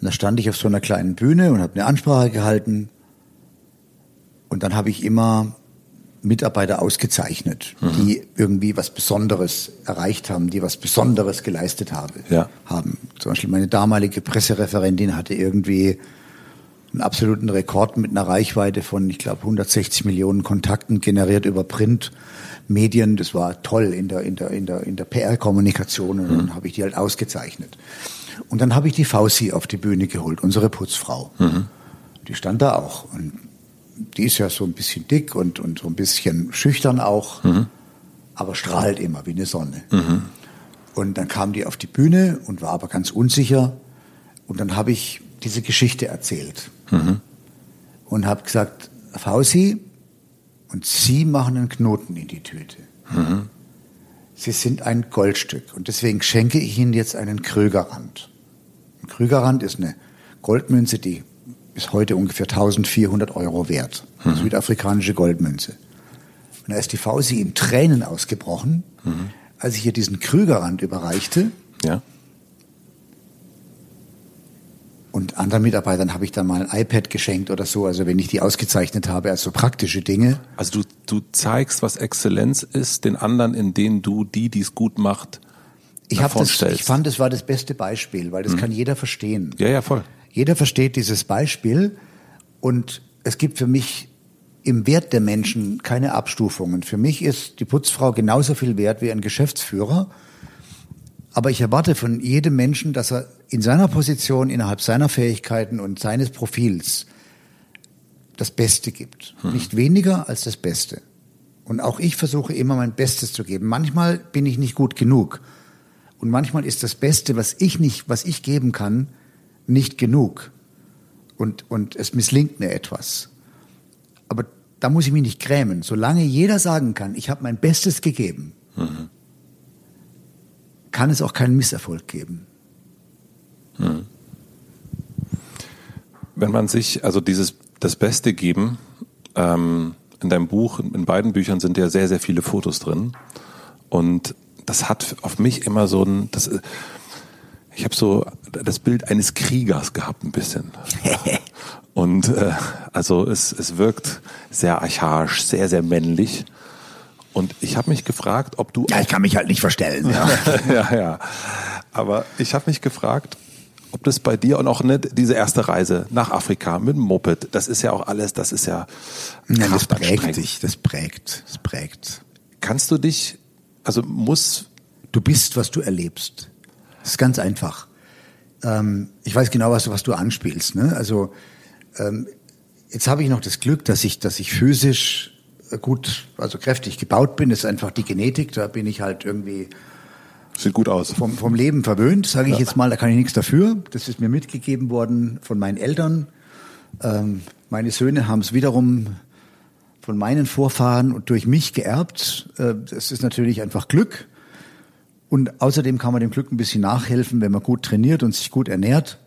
da stand ich auf so einer kleinen Bühne und habe eine Ansprache gehalten. Und dann habe ich immer Mitarbeiter ausgezeichnet, mhm. die irgendwie was Besonderes erreicht haben, die was Besonderes geleistet habe, ja. haben. Zum Beispiel meine damalige Pressereferentin hatte irgendwie einen absoluten Rekord mit einer Reichweite von, ich glaube, 160 Millionen Kontakten generiert über Printmedien. Das war toll in der, in der, in der, in der PR-Kommunikation und mhm. dann habe ich die halt ausgezeichnet. Und dann habe ich die Fausi auf die Bühne geholt, unsere Putzfrau. Mhm. Die stand da auch. Und die ist ja so ein bisschen dick und, und so ein bisschen schüchtern auch, mhm. aber strahlt immer wie eine Sonne. Mhm. Und dann kam die auf die Bühne und war aber ganz unsicher. Und dann habe ich diese Geschichte erzählt mhm. und habe gesagt, Fausi, und Sie machen einen Knoten in die Tüte. Mhm. Sie sind ein Goldstück und deswegen schenke ich Ihnen jetzt einen Krügerrand. Ein Krügerrand ist eine Goldmünze, die ist heute ungefähr 1400 Euro wert. Mhm. Südafrikanische Goldmünze. Und da ist die Fausi in Tränen ausgebrochen, mhm. als ich ihr diesen Krügerrand überreichte. Ja. Und anderen Mitarbeitern habe ich dann mal ein iPad geschenkt oder so, also wenn ich die ausgezeichnet habe, als so praktische Dinge. Also du, du zeigst, was Exzellenz ist, den anderen, in denen du die, die es gut macht, ich, hab das, ich fand, es war das beste Beispiel, weil das mhm. kann jeder verstehen. Ja, ja, voll. Jeder versteht dieses Beispiel und es gibt für mich im Wert der Menschen keine Abstufungen. Für mich ist die Putzfrau genauso viel wert wie ein Geschäftsführer. Aber ich erwarte von jedem Menschen, dass er in seiner Position, innerhalb seiner Fähigkeiten und seines Profils das Beste gibt. Hm. Nicht weniger als das Beste. Und auch ich versuche immer mein Bestes zu geben. Manchmal bin ich nicht gut genug. Und manchmal ist das Beste, was ich nicht, was ich geben kann, nicht genug und, und es misslingt mir etwas. Aber da muss ich mich nicht grämen. Solange jeder sagen kann, ich habe mein Bestes gegeben, mhm. kann es auch keinen Misserfolg geben. Mhm. Wenn man sich, also dieses, das Beste geben, ähm, in deinem Buch, in beiden Büchern sind ja sehr, sehr viele Fotos drin. Und das hat auf mich immer so ein, das, ich habe so das Bild eines Kriegers gehabt ein bisschen. Und äh, also es, es wirkt sehr archaisch, sehr, sehr männlich. Und ich habe mich gefragt, ob du. Ja, ich kann mich halt nicht verstellen. Ja, ja, ja. Aber ich habe mich gefragt, ob das bei dir und auch ne, diese erste Reise nach Afrika mit dem Moped, das ist ja auch alles, das ist ja. ja das prägt dich, das prägt, das prägt. Kannst du dich, also muss. Du bist, was du erlebst. Das ist ganz einfach. Ähm, ich weiß genau, was, was du anspielst. Ne? Also ähm, jetzt habe ich noch das Glück, dass ich, dass ich physisch gut, also kräftig gebaut bin. Das ist einfach die Genetik. Da bin ich halt irgendwie Sieht gut aus. Vom, vom Leben verwöhnt, sage ich ja. jetzt mal. Da kann ich nichts dafür. Das ist mir mitgegeben worden von meinen Eltern. Ähm, meine Söhne haben es wiederum von meinen Vorfahren und durch mich geerbt. Äh, das ist natürlich einfach Glück. Und außerdem kann man dem Glück ein bisschen nachhelfen, wenn man gut trainiert und sich gut ernährt.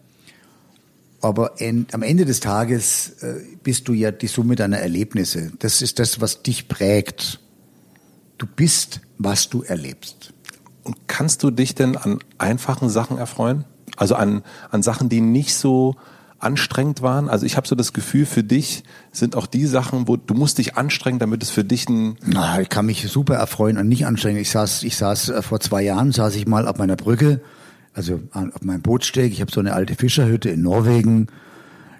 Aber en, am Ende des Tages äh, bist du ja die Summe deiner Erlebnisse. Das ist das, was dich prägt. Du bist, was du erlebst. Und kannst du dich denn an einfachen Sachen erfreuen? Also an, an Sachen, die nicht so anstrengend waren? Also ich habe so das Gefühl, für dich sind auch die Sachen, wo du musst dich anstrengen, damit es für dich ein... Na, ich kann mich super erfreuen und nicht anstrengen. Ich saß, ich saß äh, vor zwei Jahren, saß ich mal auf meiner Brücke, also auf meinem Bootsteg. Ich habe so eine alte Fischerhütte in Norwegen.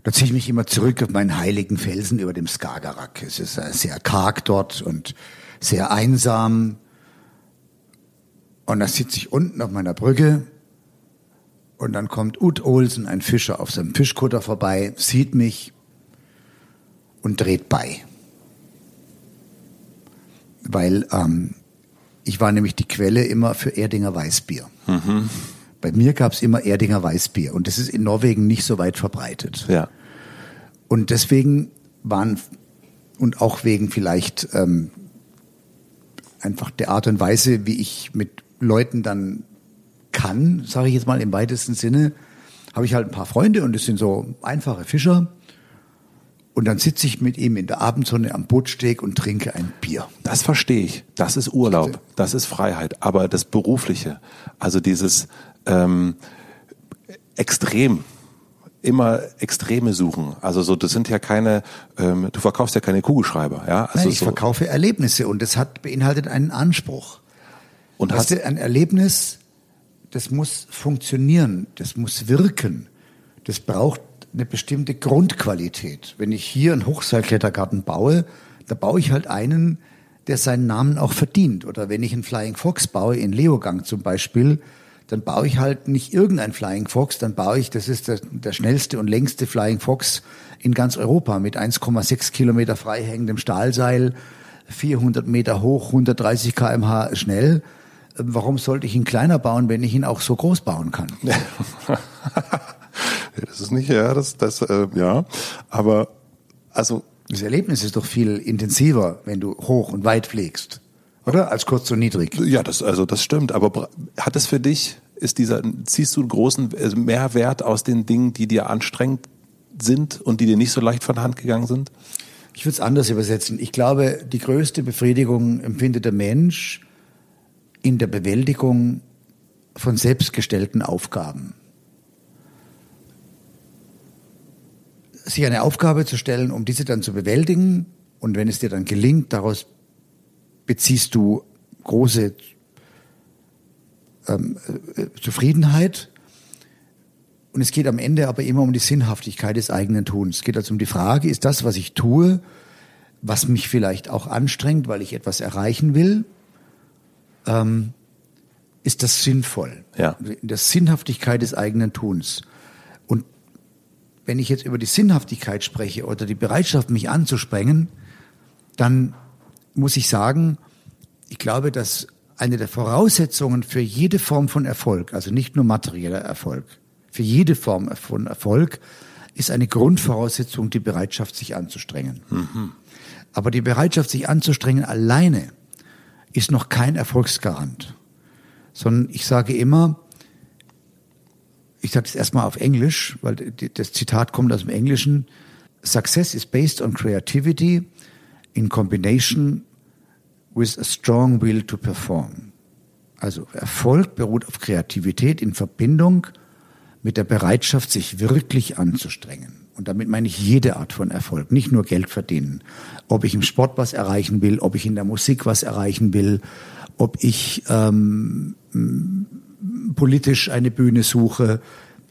Da ziehe ich mich immer zurück auf meinen heiligen Felsen über dem Skagerrak. Es ist äh, sehr karg dort und sehr einsam. Und da sitze ich unten auf meiner Brücke und dann kommt Ut Olsen, ein Fischer, auf seinem Fischkutter vorbei, sieht mich und dreht bei. Weil ähm, ich war nämlich die Quelle immer für Erdinger Weißbier. Mhm. Bei mir gab es immer Erdinger Weißbier und das ist in Norwegen nicht so weit verbreitet. Ja. Und deswegen waren und auch wegen vielleicht ähm, einfach der Art und Weise, wie ich mit Leuten dann kann, sage ich jetzt mal im weitesten Sinne, habe ich halt ein paar Freunde und das sind so einfache Fischer. Und dann sitze ich mit ihm in der Abendsonne am Bootsteg und trinke ein Bier. Das verstehe ich. Das ist Urlaub. Das ist Freiheit. Aber das Berufliche, also dieses ähm, Extrem, immer Extreme suchen. Also so, das sind ja keine, ähm, du verkaufst ja keine Kugelschreiber, ja. Also Nein, ich so. verkaufe Erlebnisse und das hat beinhaltet einen Anspruch. Und Weißt hast, du, ein Erlebnis, das muss funktionieren, das muss wirken, das braucht eine bestimmte Grundqualität. Wenn ich hier einen Hochseilklettergarten baue, da baue ich halt einen, der seinen Namen auch verdient. Oder wenn ich einen Flying Fox baue, in Leogang zum Beispiel, dann baue ich halt nicht irgendein Flying Fox, dann baue ich, das ist der, der schnellste und längste Flying Fox in ganz Europa mit 1,6 Kilometer freihängendem Stahlseil, 400 Meter hoch, 130 kmh schnell. Warum sollte ich ihn kleiner bauen, wenn ich ihn auch so groß bauen kann? das ist nicht, ja, das, das, äh, ja, aber, also, Das Erlebnis ist doch viel intensiver, wenn du hoch und weit fliegst, oder? Als kurz und niedrig. ja, das, also, das stimmt, aber hat es für dich, ist dieser, ziehst du einen großen äh, Mehrwert aus den Dingen, die dir anstrengend sind und die dir nicht so leicht von der Hand gegangen sind? Ich würde es anders übersetzen. Ich glaube, die größte Befriedigung empfindet der Mensch in der Bewältigung von selbstgestellten Aufgaben. Sich eine Aufgabe zu stellen, um diese dann zu bewältigen und wenn es dir dann gelingt, daraus beziehst du große ähm, äh, Zufriedenheit. Und es geht am Ende aber immer um die Sinnhaftigkeit des eigenen Tuns. Es geht also um die Frage, ist das, was ich tue, was mich vielleicht auch anstrengt, weil ich etwas erreichen will, ähm, ist das sinnvoll? Ja. In der Sinnhaftigkeit des eigenen Tuns. Und wenn ich jetzt über die Sinnhaftigkeit spreche oder die Bereitschaft, mich anzusprengen, dann muss ich sagen, ich glaube, dass eine der Voraussetzungen für jede Form von Erfolg, also nicht nur materieller Erfolg, für jede Form von Erfolg ist eine Grundvoraussetzung die Bereitschaft, sich anzustrengen. Aber die Bereitschaft, sich anzustrengen alleine ist noch kein Erfolgsgarant. Sondern ich sage immer, ich sage das erstmal auf Englisch, weil das Zitat kommt aus dem Englischen. Success is based on creativity in combination with a strong will to perform. Also Erfolg beruht auf Kreativität in Verbindung mit der Bereitschaft, sich wirklich anzustrengen. Und damit meine ich jede Art von Erfolg, nicht nur Geld verdienen. Ob ich im Sport was erreichen will, ob ich in der Musik was erreichen will, ob ich ähm, politisch eine Bühne suche.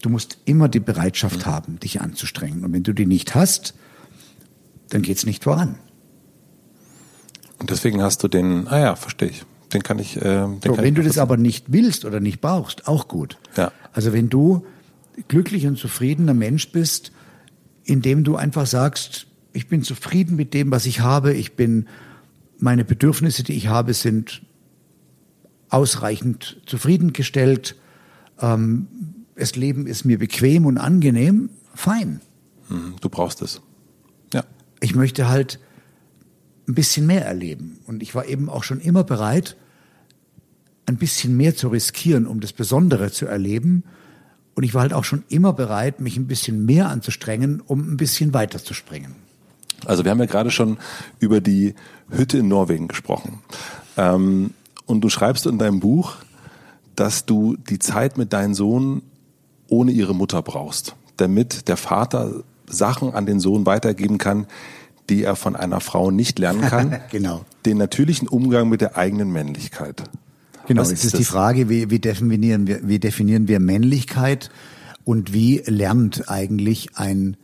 Du musst immer die Bereitschaft haben, dich anzustrengen. Und wenn du die nicht hast, dann geht's nicht voran. Und deswegen hast du den, ah ja, verstehe ich. Den kann ich, äh, den So, kann wenn ich du das aber nicht willst oder nicht brauchst, auch gut. Ja. Also wenn du glücklich und zufriedener Mensch bist, indem du einfach sagst, ich bin zufrieden mit dem, was ich habe, ich bin, meine Bedürfnisse, die ich habe, sind ausreichend zufriedengestellt, ähm, das Leben ist mir bequem und angenehm, fein. Mhm, Du brauchst es. Ja. ich möchte halt ein bisschen mehr erleben. Und ich war eben auch schon immer bereit, ein bisschen mehr zu riskieren, um das Besondere zu erleben. Und ich war halt auch schon immer bereit, mich ein bisschen mehr anzustrengen, um ein bisschen weiter zu springen. Also wir haben ja gerade schon über die Hütte in Norwegen gesprochen. Ähm, und du schreibst in deinem Buch, dass du die Zeit mit deinem Sohn ohne ihre Mutter brauchst, damit der Vater Sachen an den Sohn weitergeben kann, die er von einer Frau nicht lernen kann. genau. Den natürlichen Umgang mit der eigenen Männlichkeit. Genau, es ist, ist die Frage, wie, wie, definieren wir, wie definieren wir Männlichkeit und wie lernt eigentlich ein,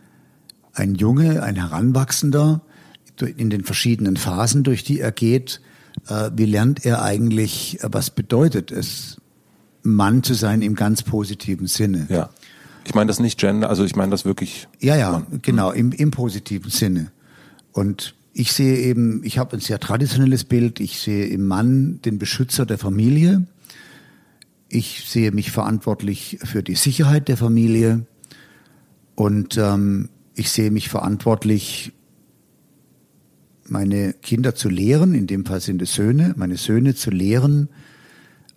ein Junge, ein Heranwachsender in den verschiedenen Phasen, durch die er geht, äh, wie lernt er eigentlich, äh, was bedeutet es, Mann zu sein im ganz positiven Sinne? Ja. Ich meine das nicht Gender, also ich meine das wirklich. Ja, ja, Mann. genau, im, im positiven Sinne. Und ich sehe eben, ich habe ein sehr traditionelles Bild. Ich sehe im Mann den Beschützer der Familie. Ich sehe mich verantwortlich für die Sicherheit der Familie. Und ähm, ich sehe mich verantwortlich, meine Kinder zu lehren, in dem Fall sind es Söhne, meine Söhne zu lehren,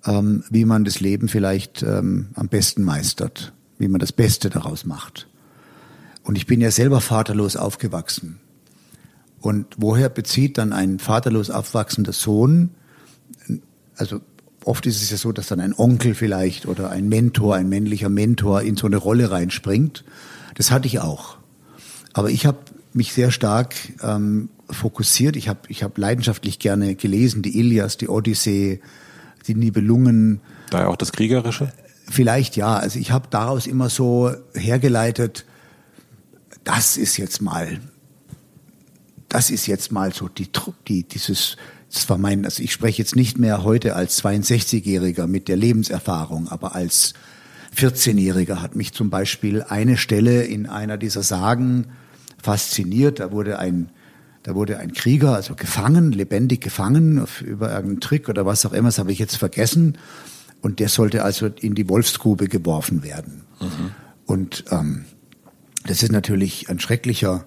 ähm, wie man das Leben vielleicht ähm, am besten meistert, wie man das Beste daraus macht. Und ich bin ja selber vaterlos aufgewachsen. Und woher bezieht dann ein vaterlos aufwachsender Sohn, also oft ist es ja so, dass dann ein Onkel vielleicht oder ein Mentor, ein männlicher Mentor in so eine Rolle reinspringt. Das hatte ich auch. Aber ich habe mich sehr stark ähm, fokussiert. Ich habe ich hab leidenschaftlich gerne gelesen, die Ilias, die Odyssee, die Nibelungen. Daher auch das Kriegerische? Vielleicht ja. Also ich habe daraus immer so hergeleitet, das ist jetzt mal das ist jetzt mal so die, die dieses, das war mein, also ich spreche jetzt nicht mehr heute als 62-Jähriger mit der Lebenserfahrung, aber als 14-Jähriger hat mich zum Beispiel eine Stelle in einer dieser Sagen fasziniert. Da wurde ein, da wurde ein Krieger, also gefangen, lebendig gefangen, über irgendeinen Trick oder was auch immer, das habe ich jetzt vergessen. Und der sollte also in die Wolfsgrube geworfen werden. Mhm. Und ähm, das ist natürlich ein schrecklicher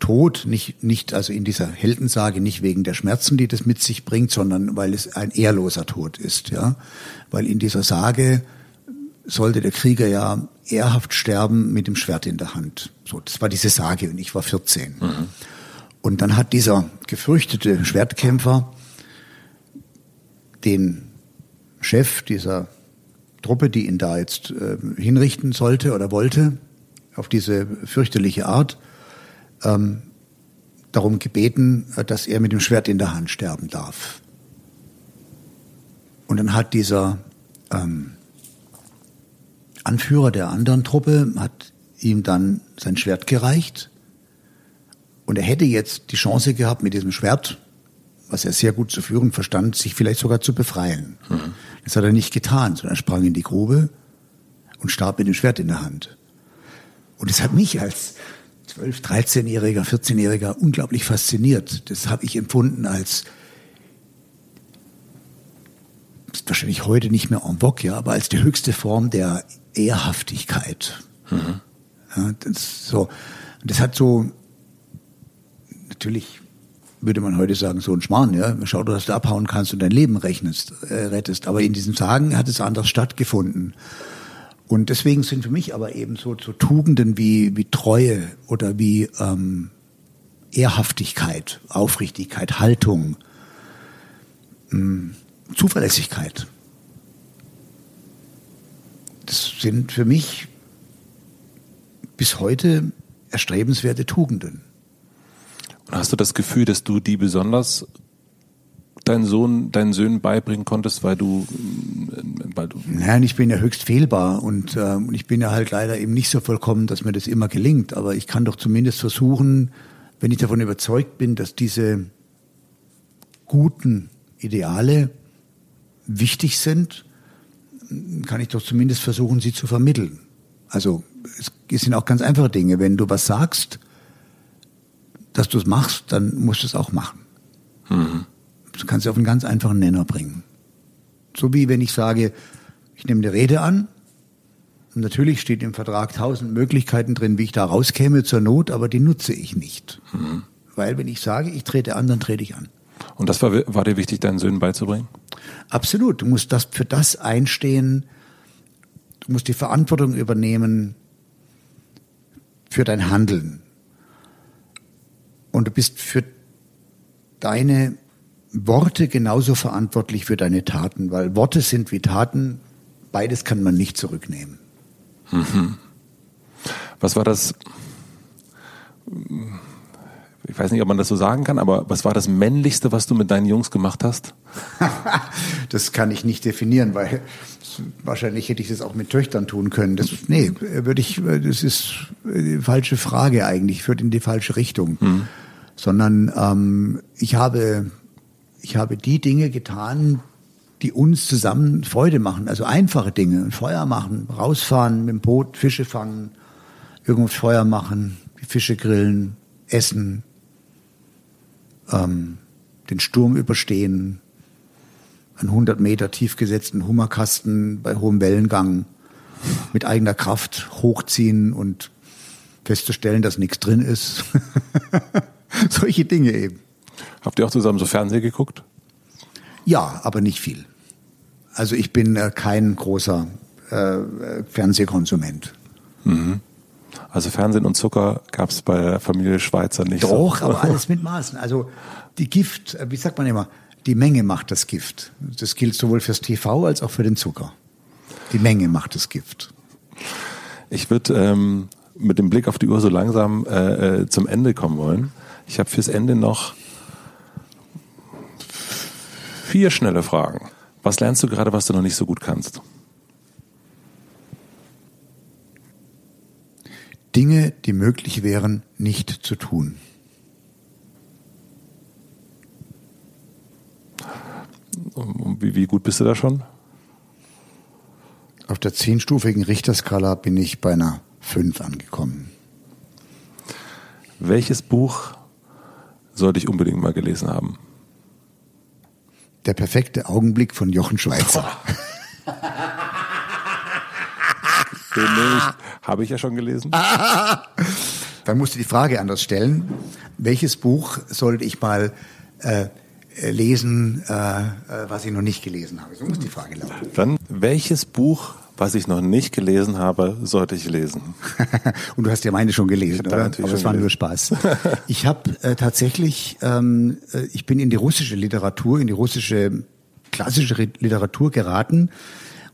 Tod, nicht, nicht also in dieser Heldensage, nicht wegen der Schmerzen, die das mit sich bringt, sondern weil es ein ehrloser Tod ist, ja. Weil in dieser Sage sollte der Krieger ja ehrhaft sterben mit dem Schwert in der Hand. So, das war diese Sage und ich war 14. Mhm. Und dann hat dieser gefürchtete Schwertkämpfer den Chef dieser Truppe, die ihn da jetzt äh, hinrichten sollte oder wollte, auf diese fürchterliche Art, ähm, darum gebeten, äh, dass er mit dem Schwert in der Hand sterben darf. Und dann hat dieser ähm, Anführer der anderen Truppe hat ihm dann sein Schwert gereicht und er hätte jetzt die Chance gehabt, mit diesem Schwert, was er sehr gut zu führen verstand, sich vielleicht sogar zu befreien. Mhm. Das hat er nicht getan, sondern er sprang in die Grube und starb mit dem Schwert in der Hand. Und es hat mich als 12, 13-Jähriger, 14-Jähriger unglaublich fasziniert. Das habe ich empfunden als wahrscheinlich heute nicht mehr en vogue, ja, aber als die höchste Form der Ehrhaftigkeit. Mhm. Ja, das, so, das hat so, natürlich würde man heute sagen, so ein Schmarrn, ja. Schau, dass du abhauen kannst und dein Leben rechnest, äh, rettest. Aber in diesen Tagen hat es anders stattgefunden. Und deswegen sind für mich aber eben so, so Tugenden wie, wie Treue oder wie ähm, Ehrhaftigkeit, Aufrichtigkeit, Haltung, mh, hm, Zuverlässigkeit. Das sind für mich bis heute erstrebenswerte Tugenden. Und hast du das Gefühl, dass du die besonders deinen Sohn, deinen Söhnen beibringen konntest, weil du, weil du Nein, ich bin ja höchst fehlbar und äh, ich bin ja halt leider eben nicht so vollkommen, dass mir das immer gelingt. Aber ich kann doch zumindest versuchen, wenn ich davon überzeugt bin, dass diese guten Ideale wichtig sind, kann ich doch zumindest versuchen, sie zu vermitteln. Also es sind auch ganz einfache Dinge. Wenn du was sagst, dass du es machst, dann musst du es auch machen. Mhm. Du kannst es auf einen ganz einfachen Nenner bringen. So wie wenn ich sage, ich nehme eine Rede an. Und natürlich steht im Vertrag tausend Möglichkeiten drin, wie ich da rauskäme zur Not, aber die nutze ich nicht. Mhm. Weil wenn ich sage, ich trete an, dann trete ich an. Und das war, war dir wichtig, deinen Söhnen beizubringen? Absolut. Du musst das, für das einstehen, Du musst die Verantwortung übernehmen für dein Handeln. Und du bist für deine Worte genauso verantwortlich für deine Taten, weil Worte sind wie Taten, beides kann man nicht zurücknehmen. Mhm. Was war das? Ich weiß nicht, ob man das so sagen kann, aber was war das männlichste, was du mit deinen Jungs gemacht hast? das kann ich nicht definieren, weil wahrscheinlich hätte ich das auch mit Töchtern tun können. Das, nee, würde ich, das ist die falsche Frage eigentlich, führt in die falsche Richtung. Mhm. Sondern ähm, ich habe, ich habe die Dinge getan, die uns zusammen Freude machen. Also einfache Dinge, Feuer machen, rausfahren mit dem Boot, Fische fangen, irgendwo Feuer machen, Fische grillen, essen, ähm, den Sturm überstehen, einen 100 Meter tief gesetzten Hummerkasten bei hohem Wellengang mit eigener Kraft hochziehen und festzustellen, dass nichts drin ist. Solche Dinge eben. Habt ihr auch zusammen so Fernsehen geguckt? Ja, aber nicht viel. Also ich bin äh, kein großer äh, Fernsehkonsument. Mhm. Also Fernsehen und Zucker gab es bei der Familie Schweizer nicht. Doch, so. aber alles mit Maßen. Also die Gift, äh, wie sagt man immer, die Menge macht das Gift. Das gilt sowohl fürs TV als auch für den Zucker. Die Menge macht das Gift. Ich würde ähm, mit dem Blick auf die Uhr so langsam äh, äh zum Ende kommen wollen. Ich habe fürs Ende noch vier schnelle Fragen. Was lernst du gerade, was du noch nicht so gut kannst? Dinge, die möglich wären, nicht zu tun. Wie, wie gut bist du da schon? Auf der zehnstufigen Richterskala bin ich bei einer fünf angekommen. Welches Buch sollte ich unbedingt mal gelesen haben? Der perfekte Augenblick von Jochen Schweizer. Den nicht. Habe ich ja schon gelesen. Dann musst du die Frage anders stellen. Welches Buch sollte ich mal äh, lesen, äh, äh, was ich noch nicht gelesen habe? So muss die Frage lauten. Dann, welches Buch, was ich noch nicht gelesen habe, sollte ich lesen? Und du hast ja meine schon gelesen, oder? Aber es war nur Spaß. Ich habe äh, tatsächlich, ähm, äh, ich bin in die russische Literatur, in die russische klassische Literatur geraten.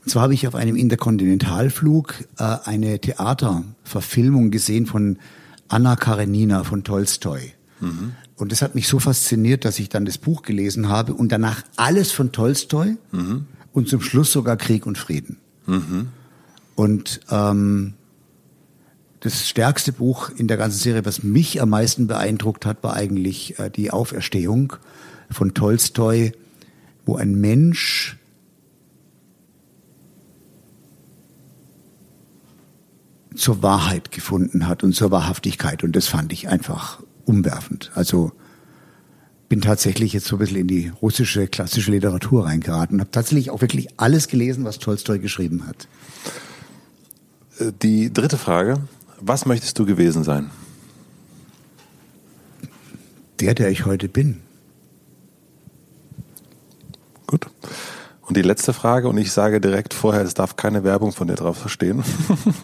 Und zwar habe ich auf einem Interkontinentalflug äh, eine Theaterverfilmung gesehen von Anna Karenina von Tolstoi. Mhm. Und das hat mich so fasziniert, dass ich dann das Buch gelesen habe und danach alles von Tolstoi mhm. und zum Schluss sogar Krieg und Frieden. Mhm. Und ähm, das stärkste Buch in der ganzen Serie, was mich am meisten beeindruckt hat, war eigentlich äh, die Auferstehung von Tolstoi, wo ein Mensch zur Wahrheit gefunden hat und zur Wahrhaftigkeit. Und das fand ich einfach umwerfend. Also bin tatsächlich jetzt so ein bisschen in die russische klassische Literatur reingeraten und habe tatsächlich auch wirklich alles gelesen, was Tolstoi geschrieben hat. Äh, die dritte Frage, was möchtest du gewesen sein? Der, der ich heute bin. Gut. Und die letzte Frage, und ich sage direkt vorher, es darf keine Werbung von dir drauf verstehen.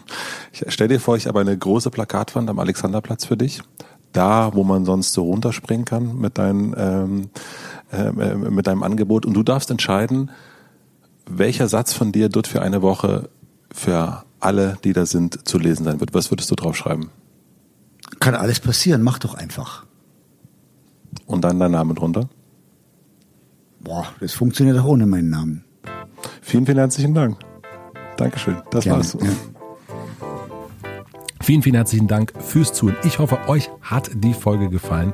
ich stell dir vor, ich habe eine große Plakatwand am Alexanderplatz für dich da, wo man sonst so runterspringen kann mit, dein, ähm, äh, mit deinem Angebot. Und du darfst entscheiden, welcher Satz von dir dort für eine Woche für alle, die da sind, zu lesen sein wird. Was würdest du draufschreiben? Kann alles passieren, mach doch einfach. Und dann dein Name drunter? Boah, das funktioniert auch ohne meinen Namen. Vielen, vielen herzlichen Dank. Dankeschön. Das Gerne. war's. Ja. Vielen, vielen herzlichen Dank fürs Zuhören. Ich hoffe, euch hat die Folge gefallen.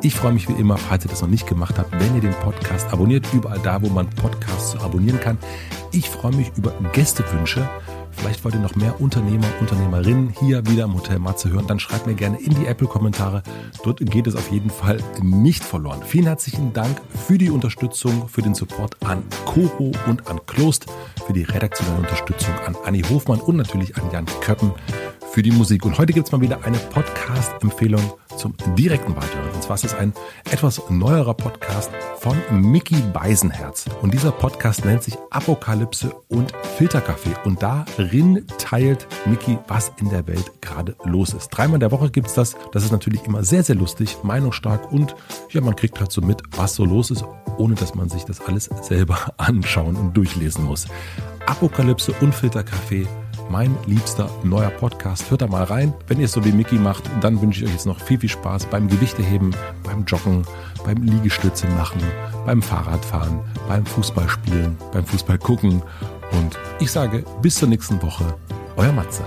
Ich freue mich wie immer, falls ihr das noch nicht gemacht habt, wenn ihr den Podcast abonniert, überall da, wo man Podcasts abonnieren kann. Ich freue mich über Gästewünsche. Vielleicht wollt ihr noch mehr Unternehmer, Unternehmerinnen hier wieder im Hotel Matze hören. Dann schreibt mir gerne in die Apple-Kommentare. Dort geht es auf jeden Fall nicht verloren. Vielen herzlichen Dank für die Unterstützung, für den Support an Koro und an Klost, für die redaktionelle Unterstützung an Anni Hofmann und natürlich an Jan Köppen für die Musik. Und heute gibt es mal wieder eine Podcast-Empfehlung zum direkten Weiterhören. Und zwar ist es ein etwas neuerer Podcast von Mickey Beisenherz. Und dieser Podcast nennt sich Apokalypse und Filterkaffee. Und darin teilt Mickey, was in der Welt gerade los ist. Dreimal in der Woche gibt's das. Das ist natürlich immer sehr, sehr lustig, meinungsstark und ja, man kriegt halt so mit, was so los ist, ohne dass man sich das alles selber anschauen und durchlesen muss. Apokalypse und Filterkaffee mein liebster neuer Podcast. Hört da mal rein. Wenn ihr es so wie Mickey macht, dann wünsche ich euch jetzt noch viel, viel Spaß beim Gewichteheben, beim Joggen, beim Liegestütze machen, beim Fahrradfahren, beim Fußballspielen, beim Fußball gucken. Und ich sage bis zur nächsten Woche. Euer Matze.